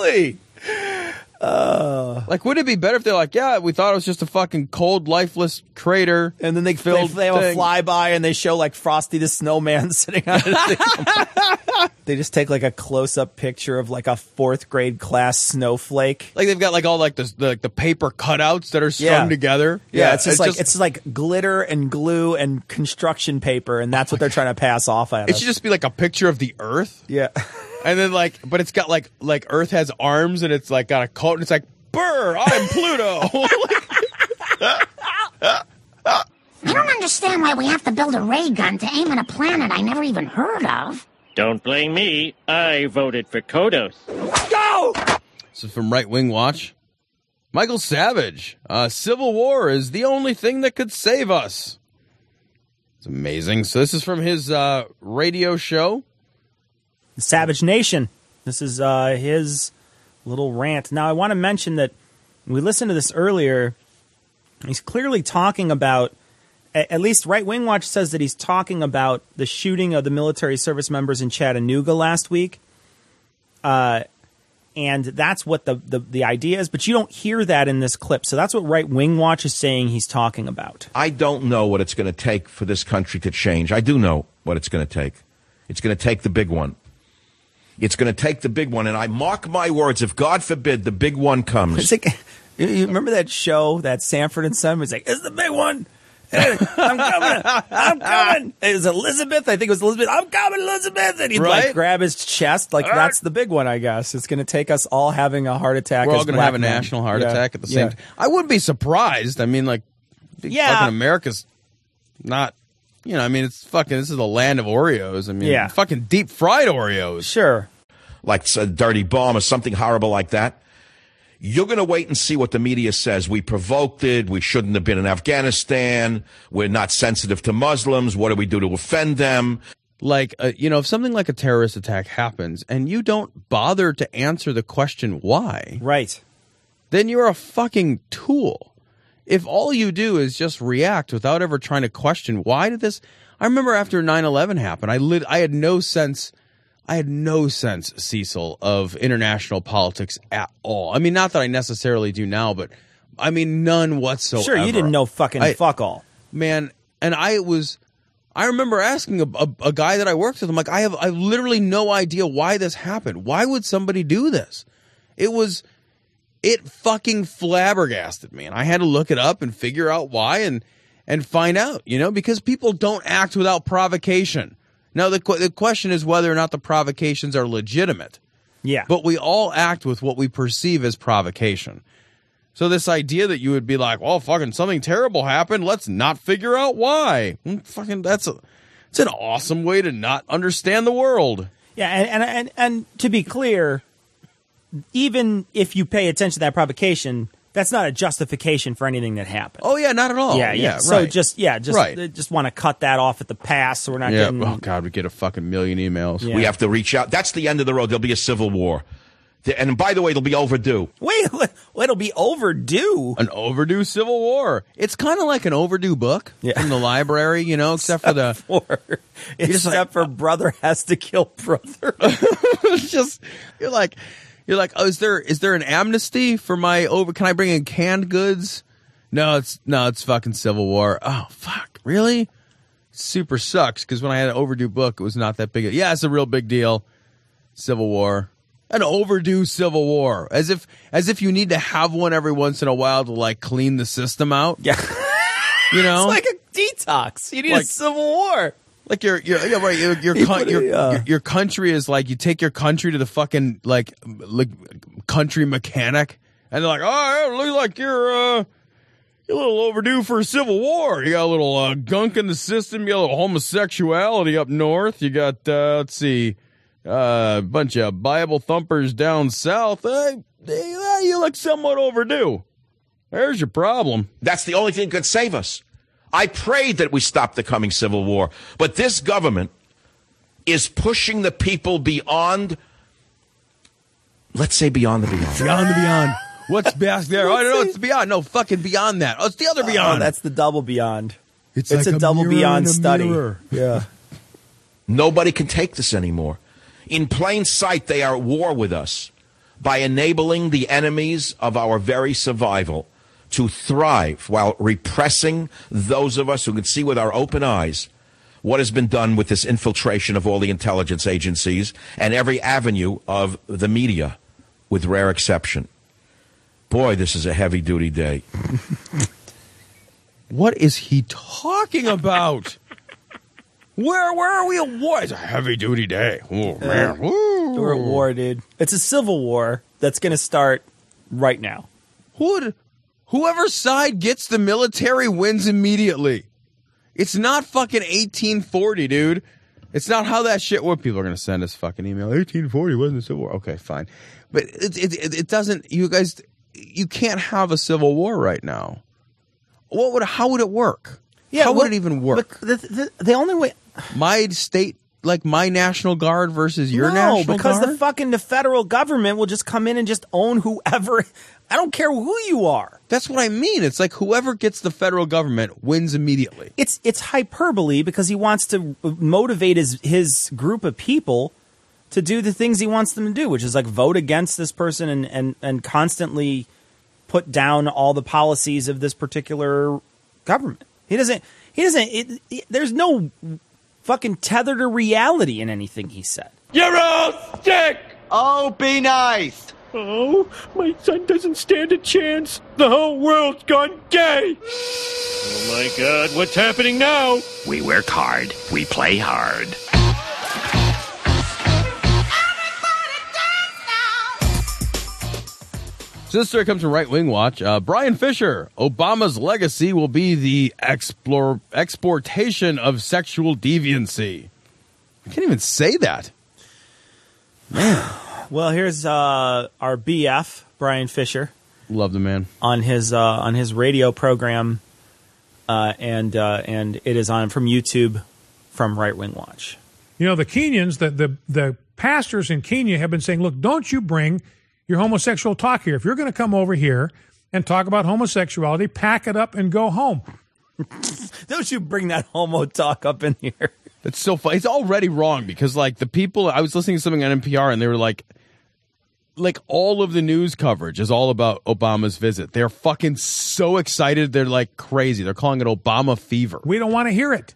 Exactly. Like, wouldn't it be better if they're like, yeah, we thought it was just a fucking cold, lifeless crater. And then they, they, Filled they have thing. a flyby and they show like Frosty the Snowman sitting on it. they just take like a close up picture of like a fourth grade class snowflake. Like they've got like all like the, the like the paper cutouts that are strung Yeah. together. Yeah, it's just like it's like glitter and glue and construction paper, and that's what they're trying to pass off at it us. should just be like a picture of the Earth. yeah, And then like, but it's got like like Earth has arms and it's like got a coat and it's like, Burr, I'm Pluto. I don't understand why we have to build a ray gun to aim at a planet I never even heard of. Don't blame me. I voted for Kodos. Go! This is from Right Wing Watch. Michael Savage. Uh, Civil War is the only thing that could save us. It's amazing. So this is from his uh, radio show. Savage Nation. This is uh, his little rant. Now, I want to mention that we listened to this earlier. He's clearly talking about, at least Right Wing Watch says that he's talking about the shooting of the military service members in Chattanooga last week. Uh, and that's what the, the, the idea is, but you don't hear that in this clip. So that's what Right Wing Watch is saying he's talking about. I don't know what it's going to take for this country to change. I do know what it's going to take. It's going to take the big one. It's going to take the big one. And I mark my words, if God forbid the big one It's comes, like, you- you remember that show, that Sanford and Son? was like, "It's the big one. I'm coming. I'm coming." It was Elizabeth. I think it was Elizabeth. I'm coming, Elizabeth. And he'd Right? like grab his chest, like that's the big one. I guess it's going to take us all having a heart attack. We're all going to black have a national heart Yeah. attack at the Yeah. same time. I wouldn't be surprised. I mean, like, Yeah. fucking America's not, you know, I mean, it's fucking, this is the land of Oreos. I mean, Yeah. fucking deep fried Oreos. Sure. like a dirty bomb or something horrible like that, you're going to wait and see what the media says. We provoked it. We shouldn't have been in Afghanistan. We're not sensitive to Muslims. What do we do to offend them? like uh, you know if something like a terrorist attack happens and you don't bother to answer the question why right then you're a fucking tool if all you do is just react without ever trying to question why did this i remember after 9-11 happened i lit i had no sense i had no sense cecil of international politics at all. I mean not that i necessarily do now but i mean none whatsoever. Sure, you didn't know fucking I- fuck all. man and i was i remember asking a, a, a guy that i worked with i'm like i have i have literally no idea why this happened. Why would somebody do this? It was it fucking flabbergasted me and i had to look it up and figure out why and and find out you know because people don't act without provocation now the, que- the question is whether or not the provocations are legitimate Yeah. but we all act with what we perceive as provocation so this idea that you would be like, "Well, fucking something terrible happened. Let's not figure out why." Mm, Fucking that's a it's an awesome way to not understand the world. Yeah, and, and and and to be clear, even if you pay attention to that provocation, that's not a justification for anything that happened. Oh yeah, not at all. yeah, yeah. yeah So right. just yeah, just Right. just want to cut that off at the pass, so we're not yeah. getting. Oh god, we get a fucking million emails. Yeah. We have to reach out. That's the end of the road. There'll be a civil war. And by the way, it'll be overdue. Wait, it'll be overdue. An overdue civil war. It's kind of like an overdue book from the library, you know, except for the for just except for brother has to kill brother. it's just you're like you're like, oh, is there is there an amnesty for my over? Can I bring in canned goods? No, it's no, it's fucking Civil War. Oh fuck, really? Super sucks because when I had an overdue book, it was not that big. a- Yeah, it's a real big deal. Civil War, an overdue Civil War, as if as if you need to have one every once in a while to like clean the system out. Yeah, you know, it's like a detox. You need a civil war. Like your your yeah, right your your, You coun- a, your, uh, your your country is like you take your country to the fucking like like country mechanic and they're like oh it looks like you're uh you're a little overdue for a civil war. You got a little uh, gunk in the system. You got a little homosexuality up north. You got uh let's see uh, a bunch of bible thumpers down south. Uh, uh, you look somewhat overdue. There's your problem. That's the only thing that could save us. I prayed that we stop the coming civil war, but this government is pushing the people beyond, let's say beyond the beyond. beyond the beyond what's back there oh no it's beyond no fucking beyond that oh it's the other oh, beyond Oh, that's the double beyond. It's It's, like a, a double beyond a study. mirror. Yeah. Nobody can take this anymore. In plain sight, they are at war with us by enabling the enemies of our very survival to thrive while repressing those of us who can see with our open eyes what has been done with this infiltration of all the intelligence agencies and every avenue of the media, with rare exception. Boy, this is a heavy duty day. What is he talking about? where where are we at war? It's a heavy duty day. Oh uh, man. Woo. We're at war, dude. It's a civil war that's going to start right now. Who would, whoever side gets the military wins immediately. It's not fucking 1840, dude. It's not how that shit What People are going to send us fucking email. 1840 wasn't a civil war. Okay, fine. But it, it, it, it doesn't, you guys, you can't have a civil war right now. What would, how would it work? Yeah, how well, would it even work? The, the, the only way. My state, like my National Guard versus your no, National Guard? No, because the fucking the federal government will just come in and just own whoever. I don't care who you are. That's what I mean. It's like whoever gets the federal government wins immediately. It's it's hyperbole because he wants to motivate his his group of people to do the things he wants them to do, which is like vote against this person and and and constantly put down all the policies of this particular government. He doesn't. He doesn't. It, it- there's no fucking tether to reality in anything he said. You're all sick! Oh, be nice! Oh, my son doesn't stand a chance. The whole world's gone gay! Oh my god, what's happening now? We work hard. We play hard. So this story comes from Right Wing Watch. Uh, Bryan Fischer, Obama's legacy will be the explore, exportation of sexual deviancy. I can't even say that. Man. Well, here's uh, our BF Bryan Fischer Love the man. on his uh, on his radio program, uh, and uh, and it is on from YouTube from Right Wing Watch. You know, the Kenyans, the, the, the pastors in Kenya have been saying, look, don't you bring your homosexual talk here. If you're going to come over here and talk about homosexuality, pack it up and go home. Don't you bring that homo talk up in here. It's so funny. It's already wrong because like the people I was listening to something on NPR and they were like like all of the news coverage is all about Obama's visit. They're fucking so excited. They're like crazy. They're calling it Obama fever. We don't want to hear it.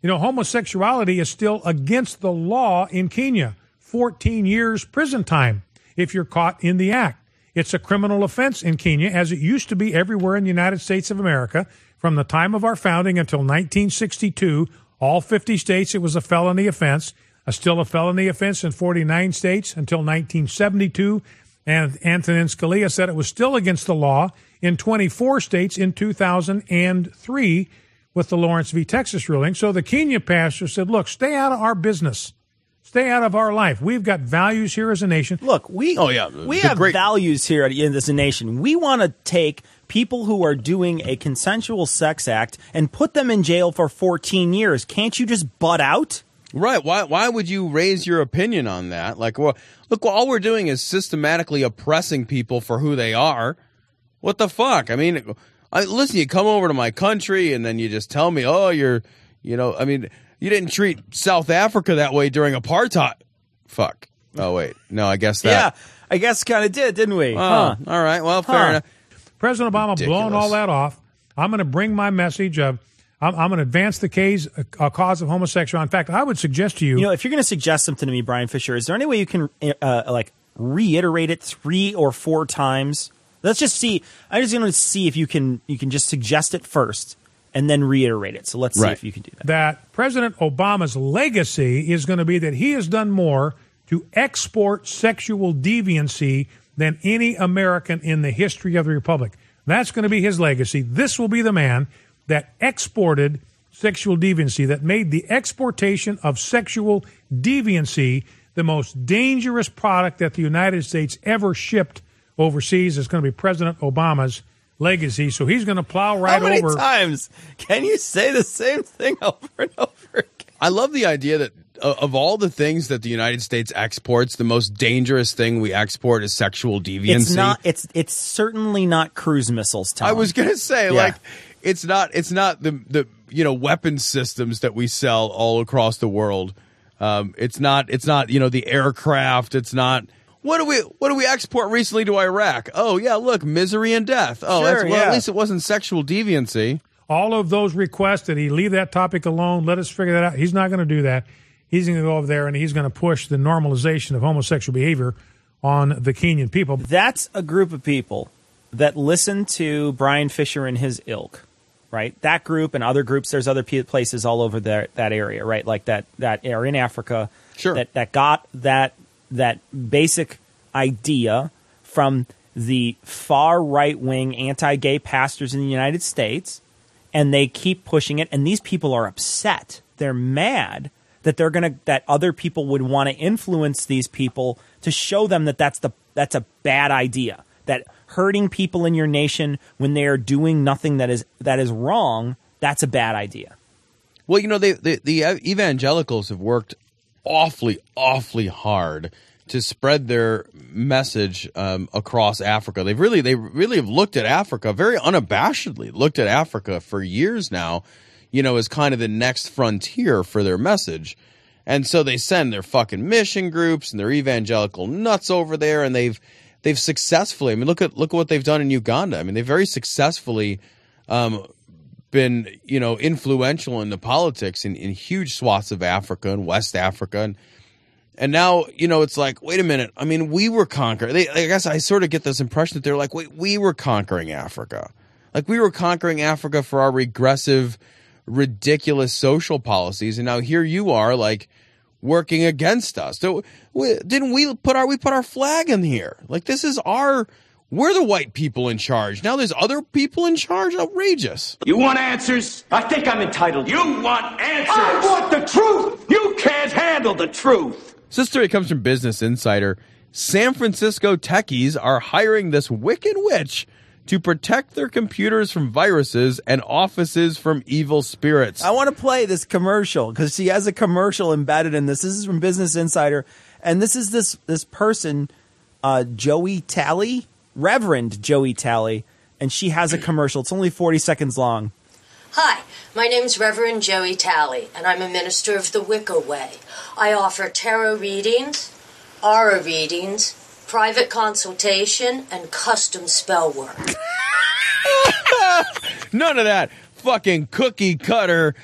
You know, homosexuality is still against the law in Kenya. 14 years prison time if you're caught in the act. It's a criminal offense in Kenya, as it used to be everywhere in the United States of America. From the time of our founding until 1962, all 50 states, it was a felony offense. A still a felony offense in 49 states until 1972. And Antonin Scalia said it was still against the law in 24 states in 2003 with the Lawrence v. Texas ruling. So the Kenya pastor said, look, stay out of our business. Stay out of our life. We've got values here as a nation. Look, we Oh, yeah. we The have great- values here at, in this nation. We want to take people who are doing a consensual sex act and put them in jail for 14 years. Can't you just butt out? Right. Why why would you raise your opinion on that? Like well, look, all we're doing is systematically oppressing people for who they are. What the fuck? I mean, I, listen, you come over to my country and then you just tell me, "Oh, you're, you know, I mean, you didn't treat South Africa that way during apartheid." Fuck. Oh wait. No, I guess that. Yeah, I guess kind of did, didn't we? Oh, huh. all right. Well, fair Huh. enough. President Obama blowing Ridiculous. all that off. I'm going to bring my message of I'm, I'm going to advance the case, a, cause of homosexuality. In fact, I would suggest to you, You know, if you're going to suggest something to me, Bryan Fischer, is there any way you can uh, uh like reiterate it three or four times? Let's just see. I'm just want to see if you can you can just suggest it first and then reiterate it. So let's see Right. if you can do that. that President Obama's legacy is going to be that he has done more to export sexual deviancy than any American in the history of the Republic. That's going to be his legacy. This will be the man that exported sexual deviancy, that made the exportation of sexual deviancy the most dangerous product that the United States ever shipped overseas. It's going to be President Obama's legacy. So he's going to plow right How many over. times can you say the same thing over and over again? I love the idea that uh, of all the things that the United States exports, the most dangerous thing we export is sexual deviancy. It's not. It's it's certainly not cruise missiles. Tom. I was gonna say, Yeah. like, it's not. It's not the the you know weapon systems that we sell all across the world. Um, it's not. It's not. You know the aircraft. It's not. What do we What do we export recently to Iraq? Oh yeah, look, misery and death. Oh, that's well. yeah. At least it wasn't sexual deviancy. all of those requests that he leave that topic alone. Let us figure that out. He's not going to do that. He's going to go over there and he's going to push the normalization of homosexual behavior on the Kenyan people. That's a group of people that listen to Bryan Fischer and his ilk, right? That group and other groups. There's other places all over there, that area, right? Like that that area in Africa. Sure. That that got that that basic idea from the far right wing anti gay pastors in the United States, and they keep pushing it. And these people are upset. They're mad that they're gonna that other people would want to influence these people to show them that that's the that's a bad idea. That hurting people in your nation when they are doing nothing that is that is wrong, that's a bad idea. Well, you know, they, the the evangelicals have worked awfully, awfully hard to spread their message um, across Africa. They've really, they really have looked at Africa very unabashedly. Looked at Africa for years now, you know, as kind of the next frontier for their message. And so they send their fucking mission groups and their evangelical nuts over there, and they've they've successfully. I mean, look at look at what they've done in Uganda. I mean, they very successfully um, been you know influential in the politics in, in huge swaths of Africa and West Africa. And and now you know it's like wait a minute. I mean we were conquered they, I guess I sort of get this impression that they're like wait we were conquering Africa. Like we were conquering Africa for our regressive ridiculous social policies. And now here you are like working against us. So, we, didn't we put our we put our flag in here. Like this is our we're the white people in charge now there's other people in charge outrageous You want answers? I think I'm entitled. You want answers? I want the truth! You can't handle the truth! So this story comes from Business Insider. San Francisco techies are hiring this wicked witch to protect their computers from viruses and offices from evil spirits. I want to play this commercial because she has a commercial embedded in this. This is from Business Insider, and this is this this person, uh, Joey Talley, Reverend Joey Talley, and she has a commercial. It's only forty seconds long. Hi, my name's Reverend Joey Talley, and I'm a minister of the Wicca Way. I offer tarot readings, aura readings, private consultation, and custom spell work. None of that fucking cookie cutter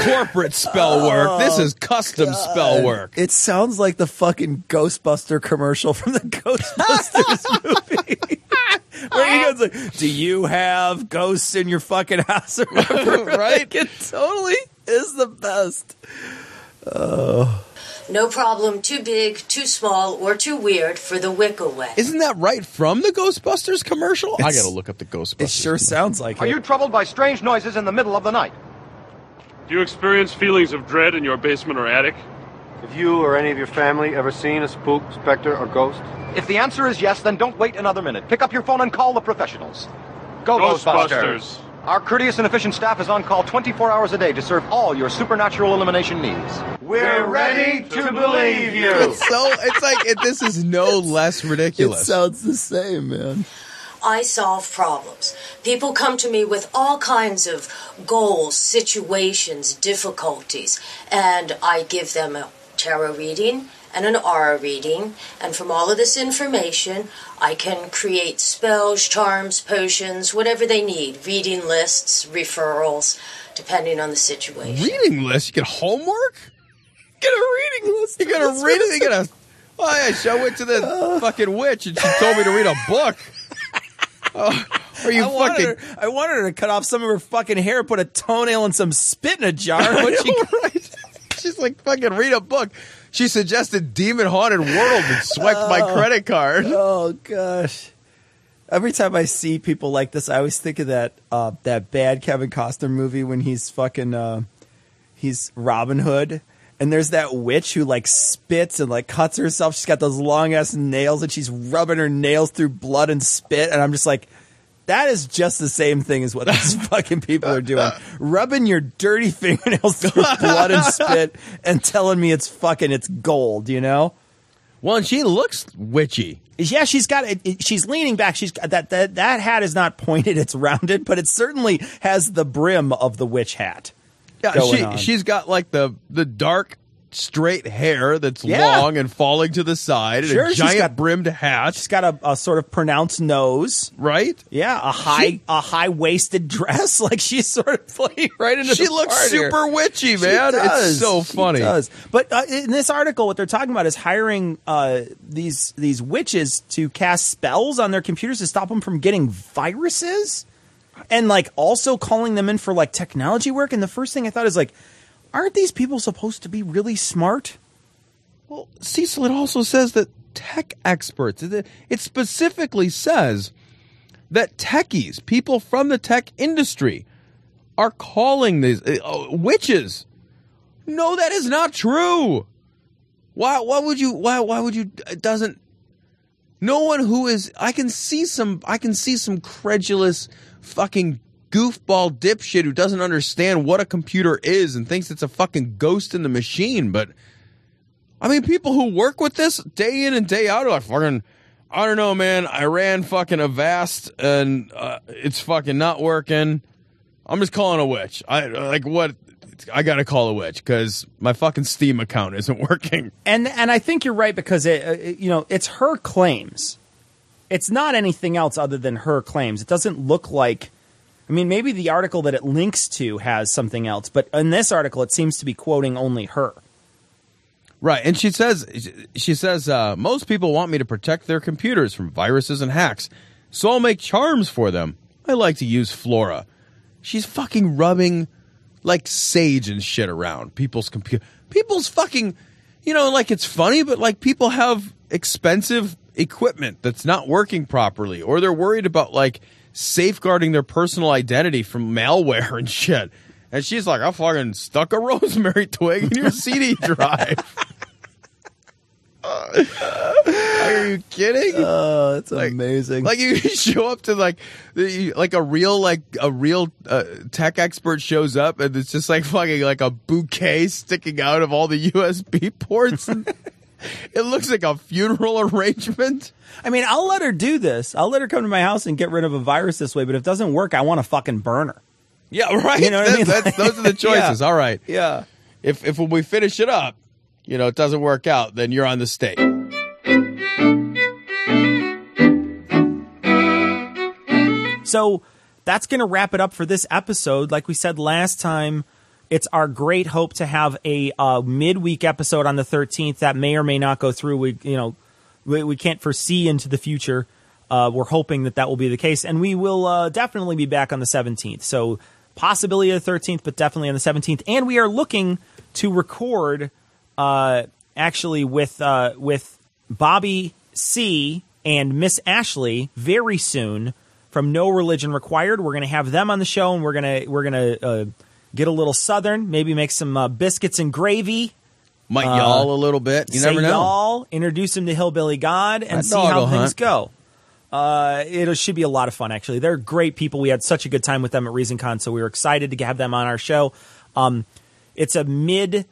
corporate spell work. This oh, is custom spell work. It sounds like the fucking Ghostbuster commercial from the Ghostbusters movie. Where he goes like, "Do you have ghosts in your fucking house?" Or whatever, right? It totally is the best. Oh. No problem too big, too small, or too weird for the Wicca Way. Isn't that right from the Ghostbusters commercial? I gotta look up the Ghostbusters. It sure sounds like Are it. Are you troubled by strange noises in the middle of the night? Do you experience feelings of dread in your basement or attic? Have you or any of your family ever seen a spook, specter, or ghost? If the answer is yes, then don't wait another minute. Pick up your phone and call the professionals. Go Ghostbusters. Ghostbusters! Our courteous and efficient staff is on call 24 hours a day to serve all your supernatural elimination needs. We're ready to believe you. It's so it's like it, this is no less ridiculous. It sounds the same, man. I solve problems. People come to me with all kinds of goals, situations, difficulties, and I give them a tarot reading and an aura reading. And from all of this information, I can create spells, charms, potions, whatever they need, reading lists, referrals, depending on the situation. reading list. You get homework. Get a reading list. You got a reading. You got a. Oh yeah, show it to the fucking witch, and she told me to read a book. Oh, are you I wanted, fucking? her, I wanted her to cut off some of her fucking hair, put a toenail and some spit in a jar. I What she- right? She's like fucking read a book. She suggested Demon Haunted World and swiped my Oh. credit card. Oh gosh. Every time I see people like this, I always think of that uh, that bad Kevin Costner movie when he's fucking uh, he's Robin Hood, and there's that witch who like spits and like cuts herself. She's got those long ass nails, and she's rubbing her nails through blood and spit. And I'm just like, that is just the same thing as what these fucking people are doing, rubbing your dirty fingernails through blood and spit, and telling me it's fucking it's gold. You know. Well, and she looks witchy. Yeah, she's got it. it- She's leaning back. She's got that that that hat is not pointed; it's rounded, but it certainly has the brim of the witch hat. Yeah, she on. she's got like the the dark straight hair that's Yeah. long and falling to the side, and Sure, a giant got- brimmed hat. She's got a, a sort of pronounced nose, right? Yeah, a high She- a high waisted dress, like she's sort of playing right into. She the looks part here. super witchy, man. It's so She funny. does. But uh, in this article, what they're talking about is hiring uh, these these witches to cast spells on their computers to stop them from getting viruses, and like also calling them in for like technology work. And the first thing I thought is like, aren't these people supposed to be really smart? Well, Cecil, it also says that tech experts, it specifically says that techies, people from the tech industry, are calling these uh, uh, witches. No, that is not true. Why? Why would you? Why? Why would you? It doesn't. No one who is. I can see some. I can see some credulous fucking goofball dipshit who doesn't understand what a computer is and thinks it's a fucking ghost in the machine. But I mean, people who work with this day in and day out are like fucking. I don't know, man. I ran fucking Avast and uh, it's fucking not working. I'm just calling a witch. I like what I got to call a witch because my fucking Steam account isn't working. And and I think you're right because it, uh, it you know it's her claims. It's not anything else other than her claims. It doesn't look like. I mean, maybe the article that it links to has something else, but in this article, it seems to be quoting only her. Right, and she says she says uh, most people want me to protect their computers from viruses and hacks, so I'll make charms for them. I like to use Flora. She's fucking rubbing like sage and shit around people's computer. People's fucking, you know, like it's funny, but like people have expensive equipment that's not working properly, or they're worried about like safeguarding their personal identity from malware and shit. And she's like, I fucking stuck a rosemary twig in your CD drive. Are you kidding? Oh, that's amazing. Like you show up to like like a real like a real uh, tech expert shows up and it's just like fucking like a bouquet sticking out of all the USB ports. it looks like a funeral arrangement. I mean, I'll let her do this. I'll let her come to my house and get rid of a virus this way. But if it doesn't work, I want to fucking burn her. Yeah, right. You know what I mean? those are the choices. Yeah. All right. Yeah. If if when we finish it up, you know, it doesn't work out, then you're on the stage. So that's going to wrap it up for this episode. Like we said last time, it's our great hope to have a uh, midweek episode on the 13th that may or may not go through. We, you know, we, we can't foresee into the future. Uh, we're hoping that that will be the case, and we will uh, definitely be back on the 17th. So possibility of the 13th, but definitely on the 17th. And we are looking to record uh, actually with uh, with Bobby C and Miss Ashley very soon from No Religion Required. We're going to have them on the show, and we're gonna we're gonna uh, get a little southern, maybe make some uh, biscuits and gravy. Might Uh, y'all a little bit. You never know. y'all, introduce them to Hillbilly God, and see how will things hunt. go. Uh, it should be a lot of fun, actually. They're great people. We had such a good time with them at ReasonCon, so we were excited to have them on our show. Um, it's a mid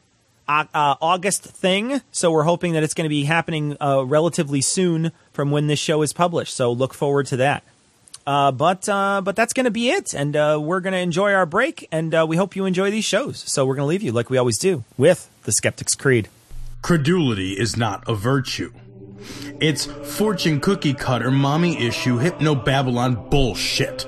uh, August thing, so we're hoping that it's going to be happening uh, relatively soon from when this show is published. So look forward to that. Uh, but uh, but that's going to be it, and uh, we're going to enjoy our break, and uh, we hope you enjoy these shows. So we're going to leave you like we always do with the Skeptic's Creed. Credulity is not a virtue. It's fortune cookie cutter, mommy issue, hypno Babylon bullshit.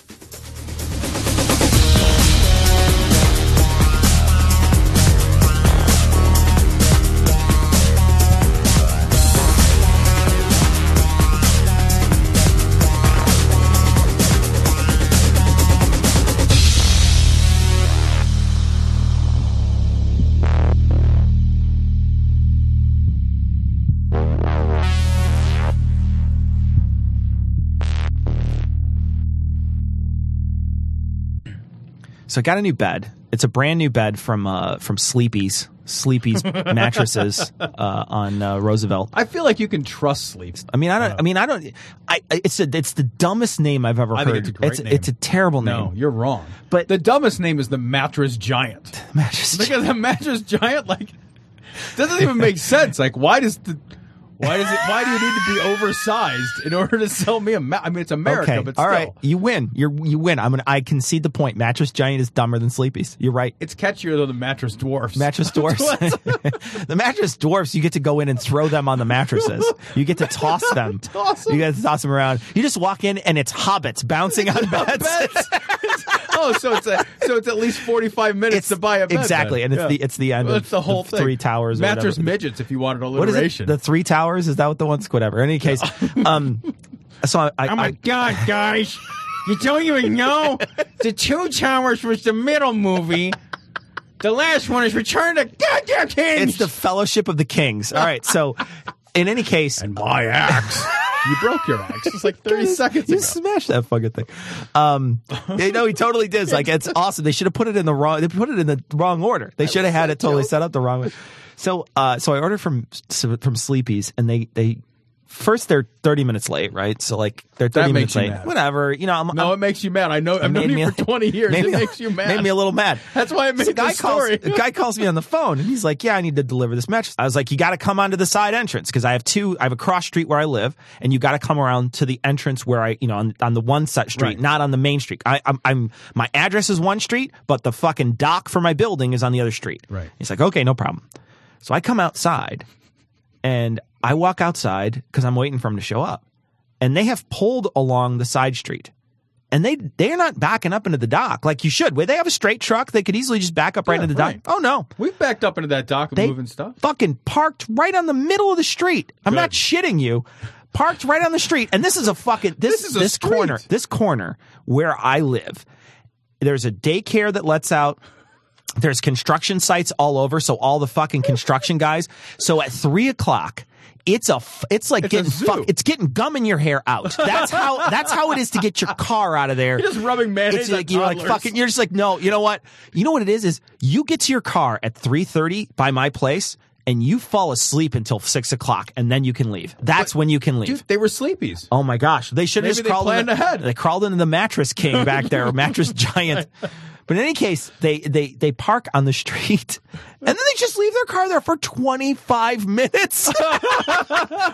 So I got a new bed. It's a brand new bed from uh, from Sleepy's Sleepy's mattresses uh, on uh, Roosevelt. I feel like you can trust sleep. I mean, I don't. I mean, I don't. I. I- It's a. It's the dumbest name I've ever I heard. think it's a great it's, name. it's a terrible name. No, you're wrong. But the dumbest name is the mattress giant. Mattress because the mattress giant like doesn't even make sense. Like, why does the why does it? Why do you need to be oversized in order to sell me a? Ma- I mean, it's America, okay. but all still, right, you win. You're you win. I'm gonna. I concede the point. Mattress Giant is dumber than Sleepy's. You're right. it's catchier than the mattress dwarfs. Mattress dwarfs. the mattress dwarfs. You get to go in and throw them on the mattresses. You get to toss them. Toss You get to toss them around. You just walk in and it's hobbits bouncing on beds. oh, so it's a so it's at least forty five minutes to buy a bed. exactly, then. and it's Yeah. the it's the end. Well, of the whole thing. Three towers. Mattress midgets. If you wanted What is it? The three towers? Is that what the one's? Whatever. In any case, um, so I, I, oh my I- god, guys! You don't even know the two towers was the middle movie. The last one is Return to Goddamn Kings. it's the Fellowship of the Kings. All right. So, in any case, and my axe. you broke your axe. It's like thirty seconds you smashed that fucking thing. Um, you know, he totally did. Like, it's awesome. They should have put it in the wrong. They put it in the wrong order. They should have had it totally set up the wrong way. So, uh, so I ordered from from Sleepy's, and they they first they're 30 minutes late, right? So like they're 30 That minutes late. mad. Whatever. You know, I'm, No, I'm- it makes you mad. I know. I've known you for 20 years. It makes you mad. Made me a little mad. That's why I made So guy story. Calls, guy calls me on the phone and he's like, "Yeah, I need to deliver this mattress." I was like, "You got to come onto the side entrance because I have two. I have a cross street where I live, and you got to come around to the entrance where I, you know, on, on the one set street, Right. not on the main street. I, I'm, I'm my address is one street, but the fucking dock for my building is on the other street. Right. He's like, "Okay, no problem." So I come outside, and I walk outside because I'm waiting for him to show up, and they have pulled along the side street and they they're not backing up into the dock like you should. Where they have a straight truck, they could easily just back up right Yeah, into the right. dock. Oh no, we've backed up into that dock They- moving stuff. fucking parked right on the middle of the street. I'm not shitting you. Parked right on the street, and this is a fucking this This is a this street. corner this corner where I live. There's a daycare that lets out. There's construction sites all over, so all the fucking construction guys. So at three o'clock, it's a it's like It's getting fuck, it's getting gum in your hair out. That's how that's how it is to get your car out of there. You're just rubbing mayonnaise It's like you're like fucking. You're just like no. You know what? You know what it is? Is you get to your car at three thirty by my place, and you fall asleep until six o'clock, and then you can leave. That's when you can leave. Dude, they were sleepies. Oh my gosh, they should have just they crawled planned in the, ahead. They crawled into the mattress king back there, mattress giant. But in any case, they they they park on the street, and then they just leave their car there for twenty five minutes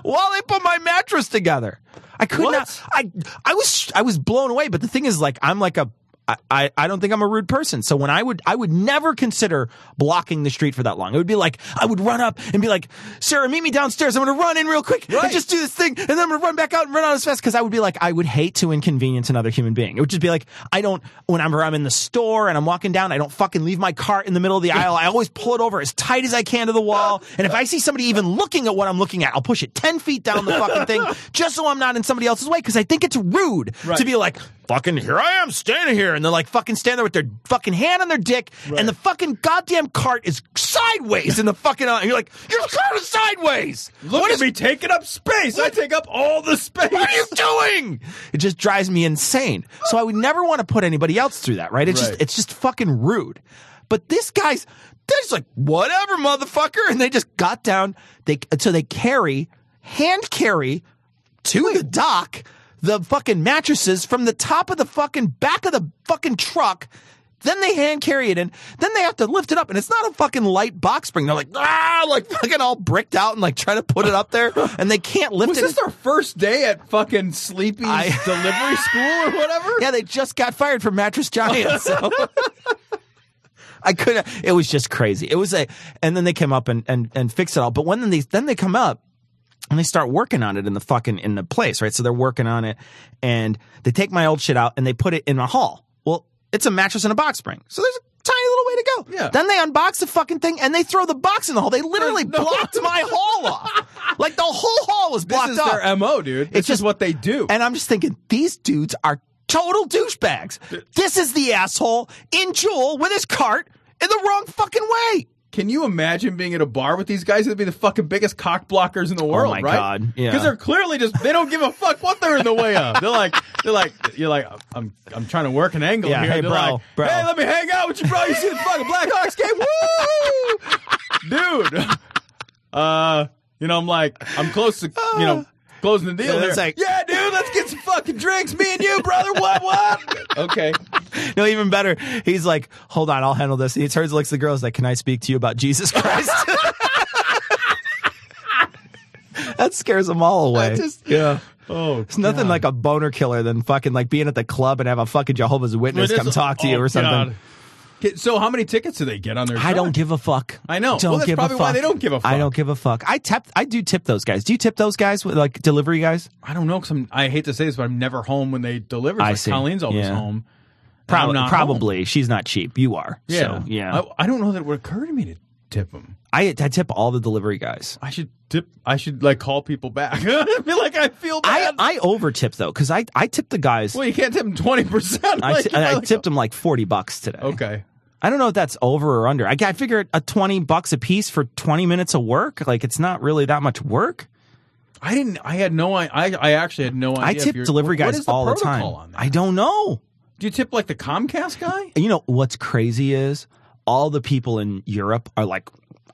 while they put my mattress together. I could What? not. I I was I was blown away. But the thing is, like, I'm like a. I, I, I don't think I'm a rude person. So when I would I would never consider blocking the street for that long. It would be like I would run up and be like, Sarah, meet me downstairs. I'm gonna run in real quick and just do this thing, and then I'm gonna run back out and run out as fast because I would be like, I would hate to inconvenience another human being. It would just be like, I don't whenever I'm in the store and I'm walking down, I don't fucking leave my cart in the middle of the aisle. I always pull it over as tight as I can to the wall. And if I see somebody even looking at what I'm looking at, I'll push it ten feet down the fucking thing just so I'm not in somebody else's way because I think it's rude Right. to be like, fucking here I am standing here, and they're like fucking standing there with their fucking hand on their dick, and the fucking goddamn cart is sideways in the fucking. And you're like, your cart is sideways. Look What at is me taking up space. I take up all the space. what are you doing? It just drives me insane. So I would never want to put anybody else through that, right? It's Right. just it's just fucking rude. But this guy's they're just like, whatever, motherfucker. And they just got down. They so they carry, hand carry to the dock the fucking mattresses from the top of the fucking back of the fucking truck. Then they hand carry it in. Then they have to lift it up, and it's not a fucking light box spring. They're like, ah, like fucking all bricked out and like trying to put it up there, and they can't lift Was it. this their first day at fucking Sleepy's I- delivery school or whatever? Yeah, they just got fired from Mattress Giant. So I couldn't. It was just crazy. It was a, and then they came up and and and fixed it all. But when they then they come up and they start working on it in the fucking in the place, right? So they're working on it, and they take my old shit out and they put it in a hall. Well, it's a mattress and a box spring, so there's a tiny little way to go. Yeah. Then they unbox the fucking thing and they throw the box in the hall. They literally No. blocked my hall off. Like the whole hall was blocked off. This is their mo, dude. This It's just- is what they do. And I'm just thinking, these dudes are total douchebags. This is the asshole in Jewel with his cart in the wrong fucking way. Can you imagine being at a bar with these guys? They'd be the fucking biggest cock blockers in the world, Oh my right? God, yeah. Because they're clearly just they don't give a fuck what they're in the way of. They're like they're like you're like I'm I'm trying to work an angle Yeah, here. hey, They're bro, like, bro. Hey, let me hang out with you, bro. You see the fucking Blackhawks game? Woo, dude. Uh, you know I'm like I'm close to you know closing the deal. There. that's like- yeah, dude, let's get some fucking drinks. Me and you, brother. What? What? Okay. No, even better. He's like, hold on, I'll handle this. And he turns, looks at the girl, he's like, can I speak to you about Jesus Christ? that scares them all away. Just- yeah. Oh, It's nothing like a boner killer than fucking like being at the club and have a fucking Jehovah's Witness come talk to you oh, or something. God. So how many tickets do they get on their? I don't give a fuck. I know. Don't Well, give a fuck. why they don't give a fuck. I don't give a fuck. I tip. I do tip those guys. Do you tip those guys with like delivery guys? I don't know because I hate to say this, but I'm never home when they deliver. I Like see. Colleen's always Yeah. home. Probably. Probably. She's not cheap. You are. Yeah. So, yeah. I, I don't know that it would occur to me to tip them. I, I tip all the delivery guys. I should tip. I should like call people back. I feel like I feel I bad. I over tip though because I I tip the guys. well, you can't tip them twenty percent. I, I tipped them like forty bucks today. Okay. I don't know if that's over or under. I, I figure a twenty bucks a piece for twenty minutes of work. Like it's not really that much work. I didn't. I had no. I. I I actually had no idea. I tip delivery guys the all the time. on that? I don't know. Do you tip like the Comcast guy? You know what's crazy is all the people in Europe are like,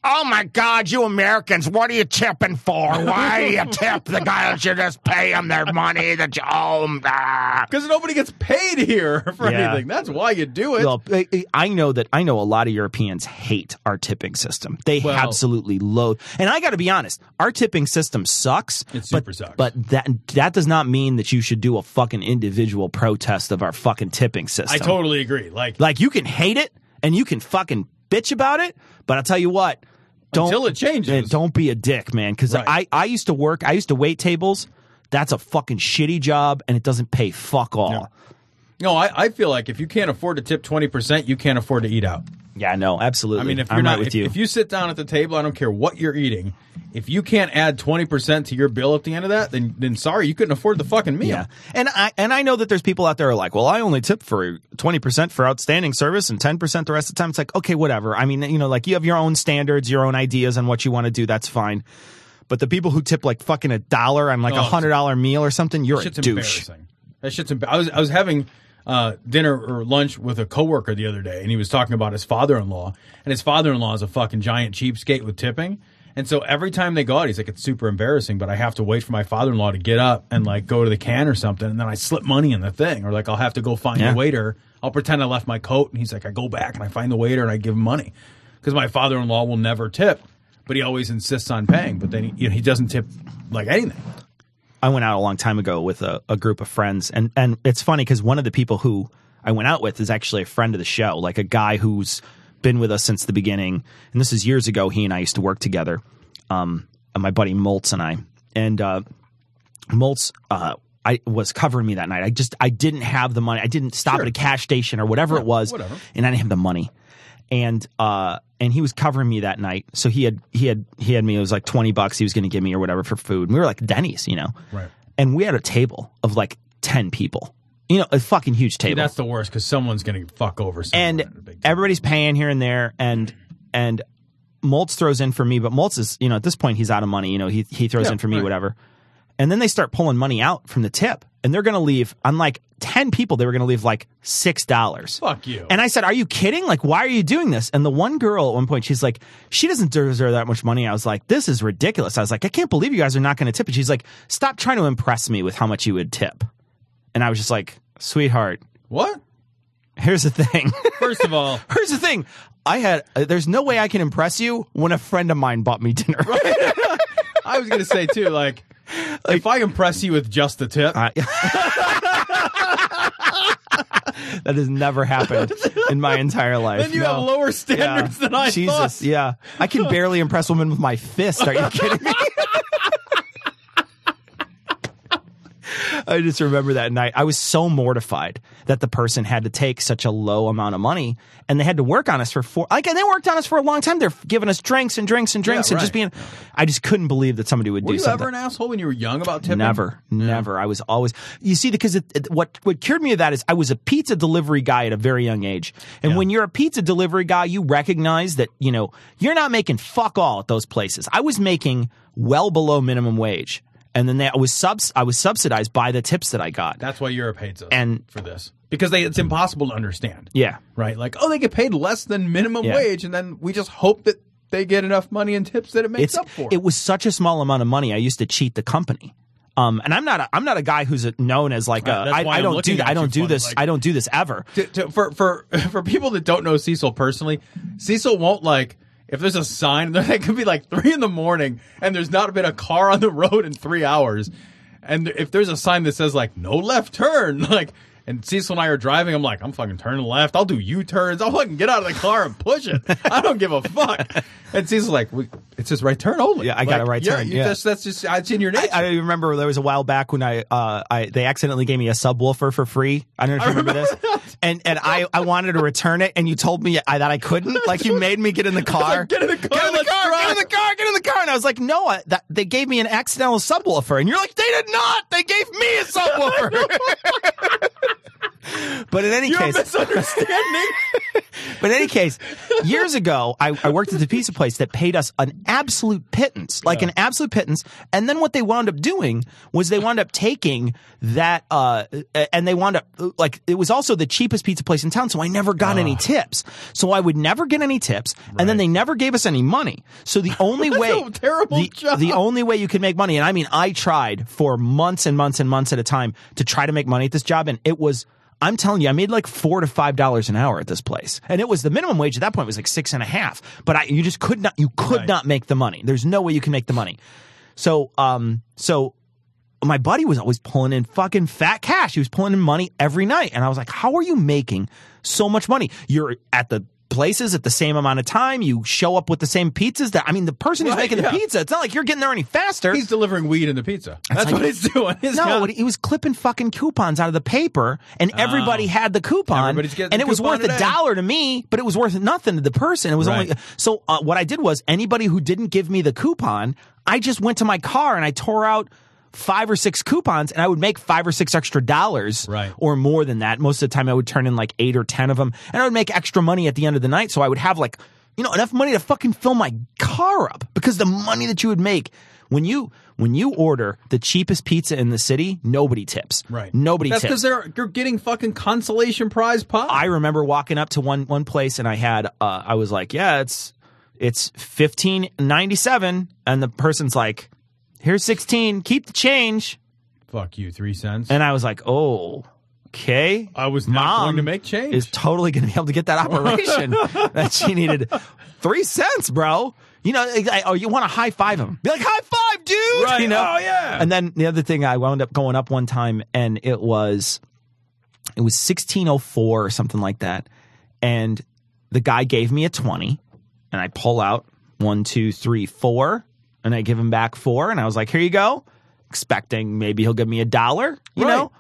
Oh my God, you Americans, what are you tipping for? Why do you tip the guys? You just pay them their money that you owe them. Because oh, ah. nobody gets paid here for Yeah. anything. That's why you do it. Well, I- I- I know that I know a lot of Europeans hate our tipping system. They Well- absolutely loathe. And I got to be honest, our tipping system sucks. It but, super sucks. But that that does not mean that you should do a fucking individual protest of our fucking tipping system. I totally agree. Like, like you can hate it and you can fucking bitch about it, but I'll tell you what. Don't, Until it changes. Don't be a dick, man. Because Right. I, I used to work, I used to wait tables. That's a fucking shitty job and it doesn't pay fuck all. no, I, I feel like if you can't afford to tip 20%, you can't afford to eat out. Yeah, no, absolutely. I mean, if you're I'm not, right with if, you. if you sit down at the table, I don't care what you're eating. If you can't add 20% to your bill at the end of that, then, then sorry, you couldn't afford the fucking meal. Yeah, and I and I know that there's people out there who are like, well, I only tip for twenty percent for outstanding service and ten percent the rest of the time. It's like, okay, whatever. I mean, you know, like you have your own standards, your own ideas on what you want to do. That's fine. But the people who tip like fucking a dollar on like Oh, a it's- hundred dollar meal or something, you're a shit's douche. embarrassing. That shit's embar- I was I was having uh, dinner or lunch with a coworker the other day, and he was talking about his father-in-law, and his father-in-law is a fucking giant cheapskate with tipping. And so every time they go out, he's like, "It's super embarrassing," but I have to wait for my father-in-law to get up and like go to the can or something, and then I slip money in the thing, or like I'll have to go find Yeah. the waiter. I'll pretend I left my coat, and he's like, I go back and I find the waiter and I give him money because my father-in-law will never tip, but he always insists on paying. But then he, you know, he doesn't tip like anything. I went out a long time ago with a, a group of friends, and and it's funny because one of the people who I went out with is actually a friend of the show, like a guy who's been with us since the beginning. And this is years ago. He and I used to work together. Um, and my buddy Moltz and I, and uh, Moltz, uh, I was covering me that night. I just I didn't have the money. I didn't stop at a cash station or whatever it was, whatever. and I didn't have the money. And uh, and he was covering me that night. So he had he had he had me. It was like twenty bucks he was going to give me or whatever for food. And we were like Denny's, you know. Right. And we had a table of like ten people. You know, a fucking huge See, table. that's the worst because someone's going to fuck over someone. and everybody's paying here and there, and and Moltz throws in for me, but Moltz is you know at this point he's out of money. You know he he throws Yeah, in for me right. whatever, and then they start pulling money out from the tip, and they're going to leave. On like ten people, they were going to leave like six dollars. Fuck you. And I said, "Are you kidding? Like, why are you doing this?" And the one girl at one point, she's like, "She doesn't deserve that much money." I was like, "This is ridiculous." I was like, "I can't believe you guys are not going to tip." And she's like, "Stop trying to impress me with how much you would tip." And I was just like, "Sweetheart, What? Here's the thing. First of all, here's the thing. I had. Uh, there's no way I can impress you when a friend of mine bought me dinner. I was going to say too, like, if I impress you with just the tip, that has never happened in my entire life. then you No. have lower standards Yeah. than I Jesus, thought. yeah. I can barely impress women with my fist. Are you kidding me? I just remember that night. I was so mortified that the person had to take such a low amount of money and they had to work on us for four, like, and they worked on us for a long time. They're giving us drinks and drinks and drinks Yeah, and just being, I just couldn't believe that somebody would Were do you ever an asshole when you were young about tipping? Never, never. I was always. You see, because it, it- what what cured me of that is I was a pizza delivery guy at a very young age, and when you're a pizza delivery guy, you recognize that you know you're not making fuck all at those places. I was making well below minimum wage, and then they, I was subs I was subsidized by the tips that I got. That's why Europe hates us And- for this because they, it's impossible to understand. Yeah, Right? Like, oh, they get paid less than minimum Yeah. wage, and then we just hope that they get enough money in tips that it makes it's up for. it was such a small amount of money. I used to cheat the company. Um, and I'm not a, I'm not a guy who's known as like Right, a, I, I don't do I don't do this like- I don't do this ever. to, to, for for for people that don't know Cecil personally, Cecil won't like if there's a sign. It could be like three in the morning, and there's not been a car on the road in three hours, and if there's a sign that says like no left turn, like. And Cecil and I are driving. I'm like, I'm fucking turning left. I'll do U-turns. I'll fucking get out of the car and push it. I don't give a fuck. And Cecil's like, we, it's just right turn only. Yeah, I got Like, a right yeah, turn, You yeah. just, that's just it's in your nature. I, I remember there was a while back when I, uh, I they accidentally gave me a subwoofer for free. I don't know if you remember, this. And and I, I wanted to return it, and you told me I, that I couldn't. Like you made me get in the car. get in the car. Get in the car. Get in the car. Get in the car. And I was like, no, I, that, they gave me an accidental subwoofer, and you're like, they did not. They gave me a subwoofer. but in any You're case, misunderstanding. But in any case, years ago, I, I worked at the pizza place that paid us an absolute pittance, like an absolute pittance. And then what they wound up doing was they wound up taking that, uh, and they wound up, like, it was also the cheapest pizza place in town. So I never got any tips. So I would never get any tips. And then they never gave us any money. So the only way, terrible the, job. the only way you could make money, and I mean, I tried for months and months and months at a time to try to make money at this job, and it was. I'm telling you, I made like four to five dollars an hour at this place, and it was the minimum wage at that point was like six and a half. But I, you just could not, you could not make the money. There's no way you can make the money. So, um, so my buddy was always pulling in fucking fat cash. He was pulling in money every night, and I was like, "How are you making so much money? You're at the places at the same amount of time. You show up with the same pizzas. That I mean, the person who's Right, making yeah. the pizza. It's not like you're getting there any faster. He's delivering weed in the pizza. That's, like- what he's doing. He's no, not- he was clipping fucking coupons out of the paper, and everybody had the coupon, Oh. Everybody's getting and the it was worth a dollar to me, but it was worth nothing to the person. It was only so. Uh, what I did was anybody who didn't give me the coupon, I just went to my car and I tore out five or six coupons, and I would make five or six extra dollars, Right. or more than that. Most of the time, I would turn in like eight or ten of them, and I would make extra money at the end of the night. So I would have like you know enough money to fucking fill my car up because the money that you would make. When you when you order the cheapest pizza in the city, nobody tips. Right. Nobody That's tips. because they're you're getting fucking consolation prize pie. I remember walking up to one one place and I had uh, I was like, yeah, it's it's fifteen ninety seven, and the person's like, here's sixteen, keep the change, Fuck you, three cents. and I was like, oh. Okay, I was not Mom going to make change. is totally going to be able to get that operation that she needed. Three cents, bro. You know, I, oh, you want to high five him? Be like, high five, dude. Right. You know? Oh, yeah. And then the other thing, I wound up going up one time, and it was, it was sixteen oh four or something like that, and the guy gave me a twenty, and I pull out one, two, three, four, and I give him back four, and I was like, here you go, expecting maybe he'll give me a dollar, you Right. know.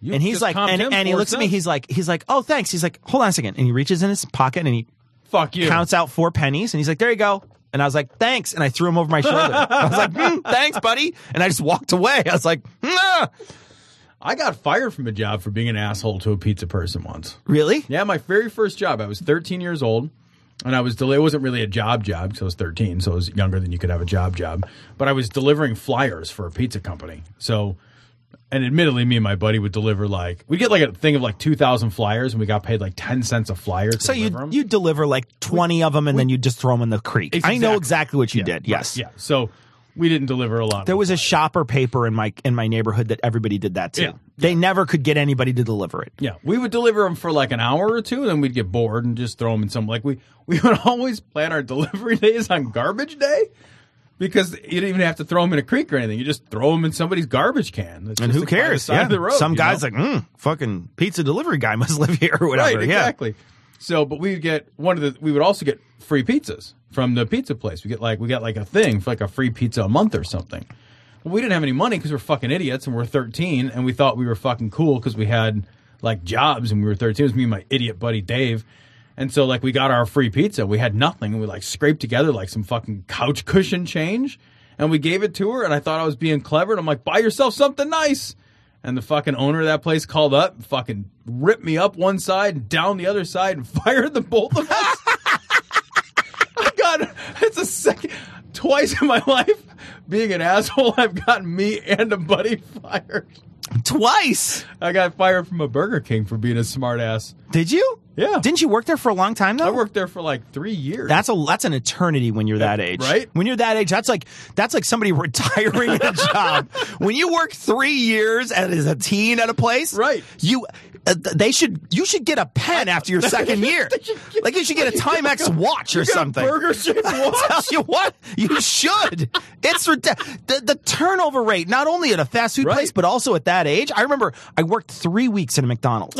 You and he's like, and, and he looks at me. He's like, he's like, oh, thanks. He's like, hold on a second, and he reaches in his pocket and he Fuck you. counts out four pennies, and he's like, there you go. And I was like, thanks, and I threw him over my shoulder. I was like, "Hmm, thanks, buddy, and I just walked away. I was like, nah. I got fired from a job for being an asshole to a pizza person once. really? Yeah, my very first job. I was 13 years old, and I was del- it wasn't really a job job because I was 13, so I was younger than you could have a job job. But I was delivering flyers for a pizza company. So, and admittedly, me and my buddy would deliver like we get like a thing of like 2,000 flyers, and we got paid like 10 cents a flyer. To So you you deliver like twenty of them, and then you just throw them in the creek. I know Exactly. exactly what you Yeah, did. right, Yes. yeah. So we didn't deliver a lot. There was a shopper paper in my in my neighborhood that everybody did that too. Yeah. They never could get anybody to deliver it. Yeah, we would deliver them for like an hour or two, and then we'd get bored and just throw them in some. Like we we would always plan our delivery days on garbage day because you didn't even have to throw them in a creek or anything. You just throw them in somebody's garbage can. That's And who like by the cares? Yeah. road, Some guys know? like, mm, fucking pizza delivery guy must live here or whatever. Right, yeah. exactly. So, but we'd get one of the. We would also get free pizzas from the pizza place. We get like we got like a thing for like a free pizza a month or something. Well, we didn't have any money because we're fucking idiots and we're 13 and we thought we were fucking cool because we had like jobs and we were 13. It was me and my idiot buddy Dave. And so like we got our free pizza. We had nothing and we like scraped together like some fucking couch cushion change and we gave it to her and I thought I was being clever and I'm like, buy yourself something nice. And the fucking owner of that place called up, fucking ripped me up one side and down the other side and fired the both of us. I got it's a second twice in my life being an asshole. I've gotten me and a buddy fired. Twice. I got fired from a Burger King for being a smart ass. Did you? Yeah. Didn't you work there for a long time though? I worked there for like three years. That's a that's an eternity when you're that age, right? When you're that age, that's like that's like somebody retiring a job. When you work three years as a teen at a place, right? You uh, they should you should get a pen after your second year. like you should get a Timex watch or get something. burger shaped watch. tell you what, you should. It's the the turnover rate not only at a fast food place but also at that age. I remember I worked three weeks in a McDonald's.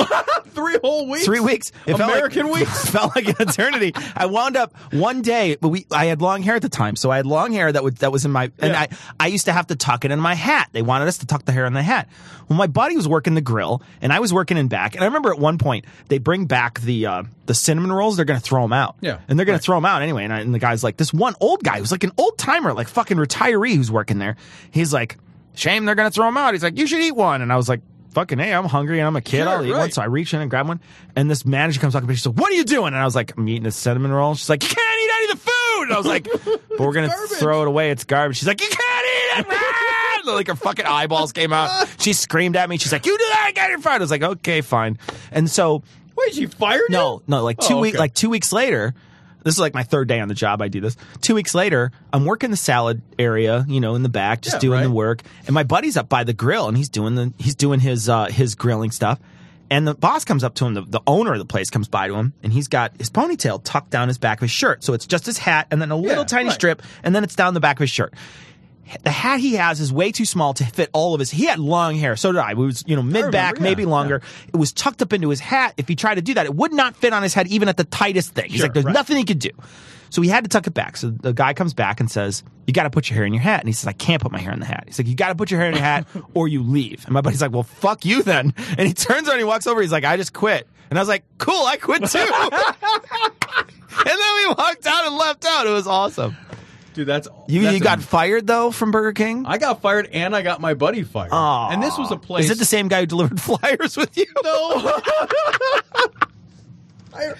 three whole weeks. Three weeks. It felt like- American weeks. felt like an eternity. I wound up one day, but we I had long hair at the time, so I had long hair that would that was in my and I I used to have to tuck it in my hat. They wanted us to tuck the hair in the hat. Well, my buddy was working the grill, and I was working in back. And I remember at one point they bring back the uh, the cinnamon rolls. They're going to throw them out. Yeah. and they're going to throw them out anyway. And, I, and the guy's like, this one old guy who's like an old timer, like fucking retiree who's working there. He's like, shame they're going to throw them out. He's like, you should eat one. And I was like. Fucking hey, I'm hungry and I'm a kid. Sure, I'll eat one. So I reach in and grab one. And this manager comes up to me. She's like, "What are you doing?" And I was like, "I'm eating a cinnamon roll." She's like, "You can't eat any of the food." And I was like, "But we're gonna throw it away. It's garbage." She's like, "You can't eat it." Like her fucking eyeballs came out. She screamed at me. She's like, "You do that again, you're fired." I was like, "Okay, fine." And so Wait, she fired you? no, no, like two Oh, weeks, okay. like two weeks later. This is like my third day on the job. I do this. Two weeks later, I'm working the salad area, you know, in the back, just Yeah, doing the work. And my buddy's up by the grill, and he's doing the he's doing his uh, his grilling stuff. And the boss comes up to him. The, the owner of the place comes by to him, and he's got his ponytail tucked down his back of his shirt. So it's just his hat, and then a little tiny right. strip, and then it's down the back of his shirt the hat he has is way too small to fit all of his. He had long hair, so did I. It was you know mid back, yeah, maybe longer. It was tucked up into his hat. If he tried to do that, it would not fit on his head, even at the tightest thing. He's Sure, like, there's right. nothing he could do. So he had to tuck it back. So the guy comes back and says, "You got to put your hair in your hat." And he says, "I can't put my hair in the hat." He's like, "You got to put your hair in your hat, or you leave." And my buddy's like, "Well, fuck you then." And he turns around, and he walks over. He's like, "I just quit." And I was like, "Cool, I quit too." and then we walked out and left out. It was awesome. Dude, that's You that's you got am- fired though from Burger King. I got fired and I got my buddy fired. Aw. and this was a place. Is it the same guy who delivered flyers with you? No. I-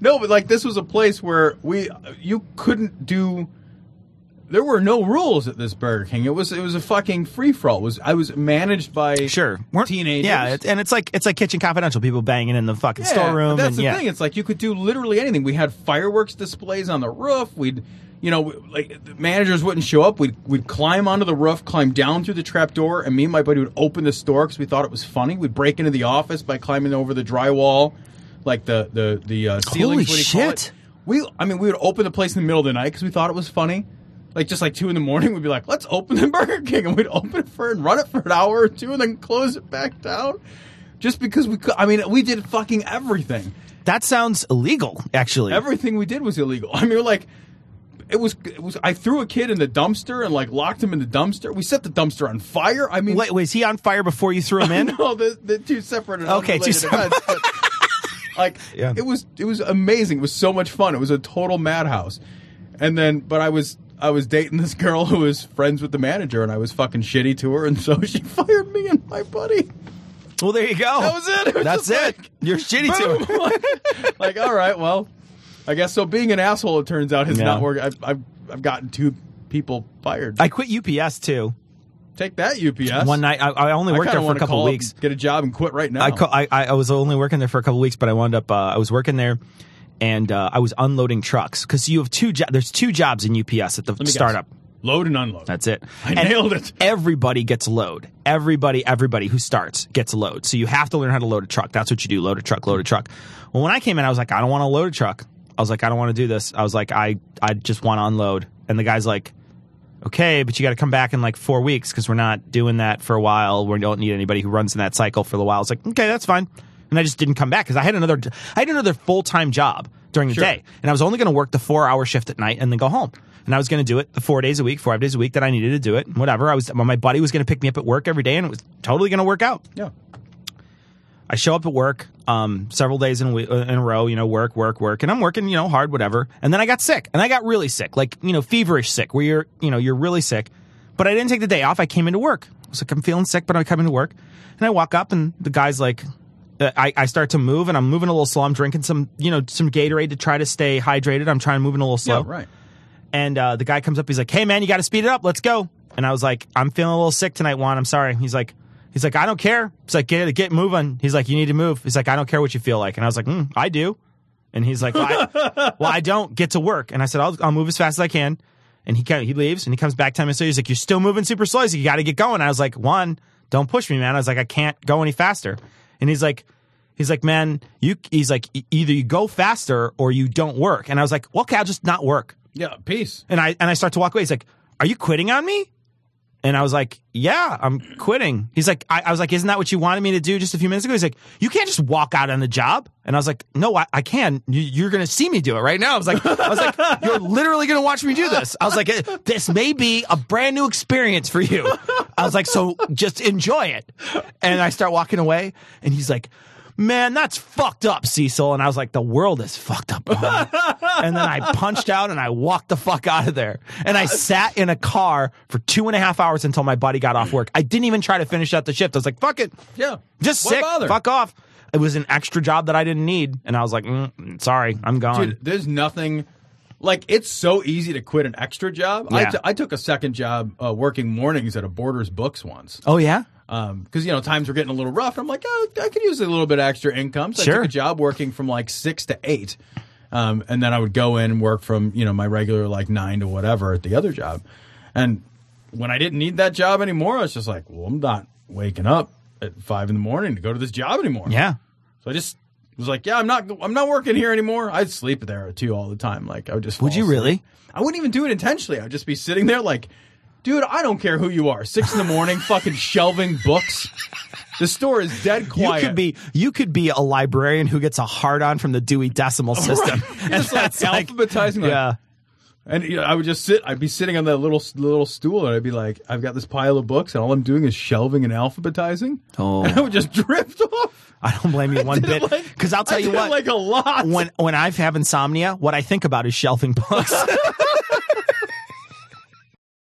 no, but like this was a place where we you couldn't do. There were no rules at this Burger King. It was it was a fucking free for all. Was I was managed by Sure, teenagers. Yeah, it, and it's like it's like Kitchen Confidential. People banging in the fucking Yeah, storeroom. That's and the yeah. thing. It's like you could do literally anything. We had fireworks displays on the roof. We'd, you know, like the managers wouldn't show up. We'd we'd climb onto the roof, climb down through the trap door, and me and my buddy would open the store because we thought it was funny. We'd break into the office by climbing over the drywall, like the the the uh, ceilings. Holy what do you call shit. We, I mean, we would open the place in the middle of the night because we thought it was funny. Like just like two in the morning, we'd be like, "Let's open the Burger King," and we'd open it for and run it for an hour or two, and then close it back down. Just because we could, I mean, we did fucking everything. That sounds illegal, actually. Everything we did was illegal. I mean, like it was. It was. I threw a kid in the dumpster and like locked him in the dumpster. We set the dumpster on fire. I mean, Wait, was he on fire before you threw him in? no, the the two separate. And Okay, two separate- events, but, like Yeah. it was. It was amazing. It was so much fun. It was a total madhouse. And then, but I was. I was dating this girl who was friends with the manager, and I was fucking shitty to her, and so she fired me and my buddy. Well, there you go. That was it. It was That's just it. You're shitty to boom. him. like, all right, well, I guess so. Being an asshole, it turns out, has Yeah. not worked. I've, I've I've gotten two people fired. I quit UPS too. Take that, UPS. One night, I, I only worked kinda there for a couple up weeks. get a job and quit right now. I, co- I I I was only working there for a couple weeks, but I wound up uh, I was working there, and uh, I was unloading trucks because you have two. Jo- there's two jobs in UPS at the me guess. startup. Load and unload. That's it. I And nailed it. Everybody gets a load. Everybody, everybody who starts gets a load. So you have to learn how to load a truck. That's what you do. Load a truck, load a truck. Well, when I came in, I was like, I don't want to load a truck. I was like, I don't want to do this. I was like, I, I just want to unload. And the guy's like, okay, but you got to come back in like four weeks because we're not doing that for a while. We don't need anybody who runs in that cycle for a while. I was like, okay, that's fine. And I just didn't come back because I had another, I had another full time job during the Sure. day, and I was only going to work the four hour shift at night and then go home. And I was going to do it the four days a week, five days a week that I needed to do it. Whatever. I was, my buddy was going to pick me up at work every day, and it was totally going to work out. Yeah. I show up at work um, several days in we- uh, in a row, you know, work, work, work, and I'm working, you know, hard, whatever. And then I got sick, and I got really sick, like you know, feverish sick, where you're, you know, you're really sick. But I didn't take the day off. I came into work. I was like, I'm feeling sick, but I come into work, and I walk up, and the guy's like, uh, I, I start to move, and I'm moving a little slow. I'm drinking some, you know, some Gatorade to try to stay hydrated. I'm trying to move in a little slow. Yeah, right. And uh, the guy comes up. He's like, "Hey, man, you got to speed it up. Let's go." And I was like, "I'm feeling a little sick tonight, Juan. I'm sorry." He's like, "He's like, I don't care." He's like, "Get get moving." He's like, "You need to move." He's like, "I don't care what you feel like." And I was like, mm, "I do." And he's like, well I, "Well, I don't get to work." And I said, "I'll I'll move as fast as I can." And he he leaves and he comes back ten minutes later. He's like, "You're still moving super slow." He's like, "You got to get going." I was like, "Juan, don't push me, man." I was like, "I can't go any faster." And he's like. He's like, man, you. He's like, either you go faster or you don't work. And I was like, well, okay, I'll just not work. Yeah, peace. And I and I start to walk away. He's like, "Are you quitting on me?" And I was like, "Yeah, I'm quitting." He's like, I, I was like, "Isn't that what you wanted me to do just a few minutes ago?" He's like, "You can't just walk out on the job." And I was like, "No, I, I can. You, you're going to see me do it right now." I was like, "I was like, you're literally going to watch me do this." I was like, "Eh, "This may be a brand new experience for you." I was like, "So just enjoy it." And I start walking away, and he's like. Man, that's fucked up, Cecil. And I was like, the world is fucked up. And then I punched out and I walked the fuck out of there. And I sat in a car for two and a half hours until my buddy got off work. I didn't even try to finish out the shift. I was like, fuck it. Yeah. Just sick. bother? Fuck off. It was an extra job that I didn't need. And I was like, mm, sorry, I'm gone. Dude, there's nothing like it's so easy to quit an extra job. I Yeah. t- I took a second job uh, working mornings at a Borders Books once. oh, yeah? Because you know times were getting a little rough. I'm like, oh, I could use a little bit of extra income. So I took a job working from like six to eight, um, and then I would go in and work from you know my regular like nine to whatever at the other job. And when I didn't need that job anymore, I was just like, well, I'm not waking up at five in the morning to go to this job anymore. Yeah. So I just was like, yeah, I'm not, I'm not working here anymore. I'd sleep there too all the time. Like I would just. Would you asleep. really? I wouldn't even do it intentionally. I'd just be sitting there like, dude, I don't care who you are. Six in the morning, fucking shelving books. The store is dead quiet. You could be you could be a librarian who gets a hard on from the Dewey Decimal System. Right. Just like alphabetizing. like- yeah. And you know, I would just sit. I'd be sitting on that little little stool, and I'd be like, "I've got this pile of books, and all I'm doing is shelving and alphabetizing." Oh. And I would just drift off. I don't blame you one did it bit like- because I'll tell I you did it what. like a lot. When when I have insomnia, what I think about is shelving books.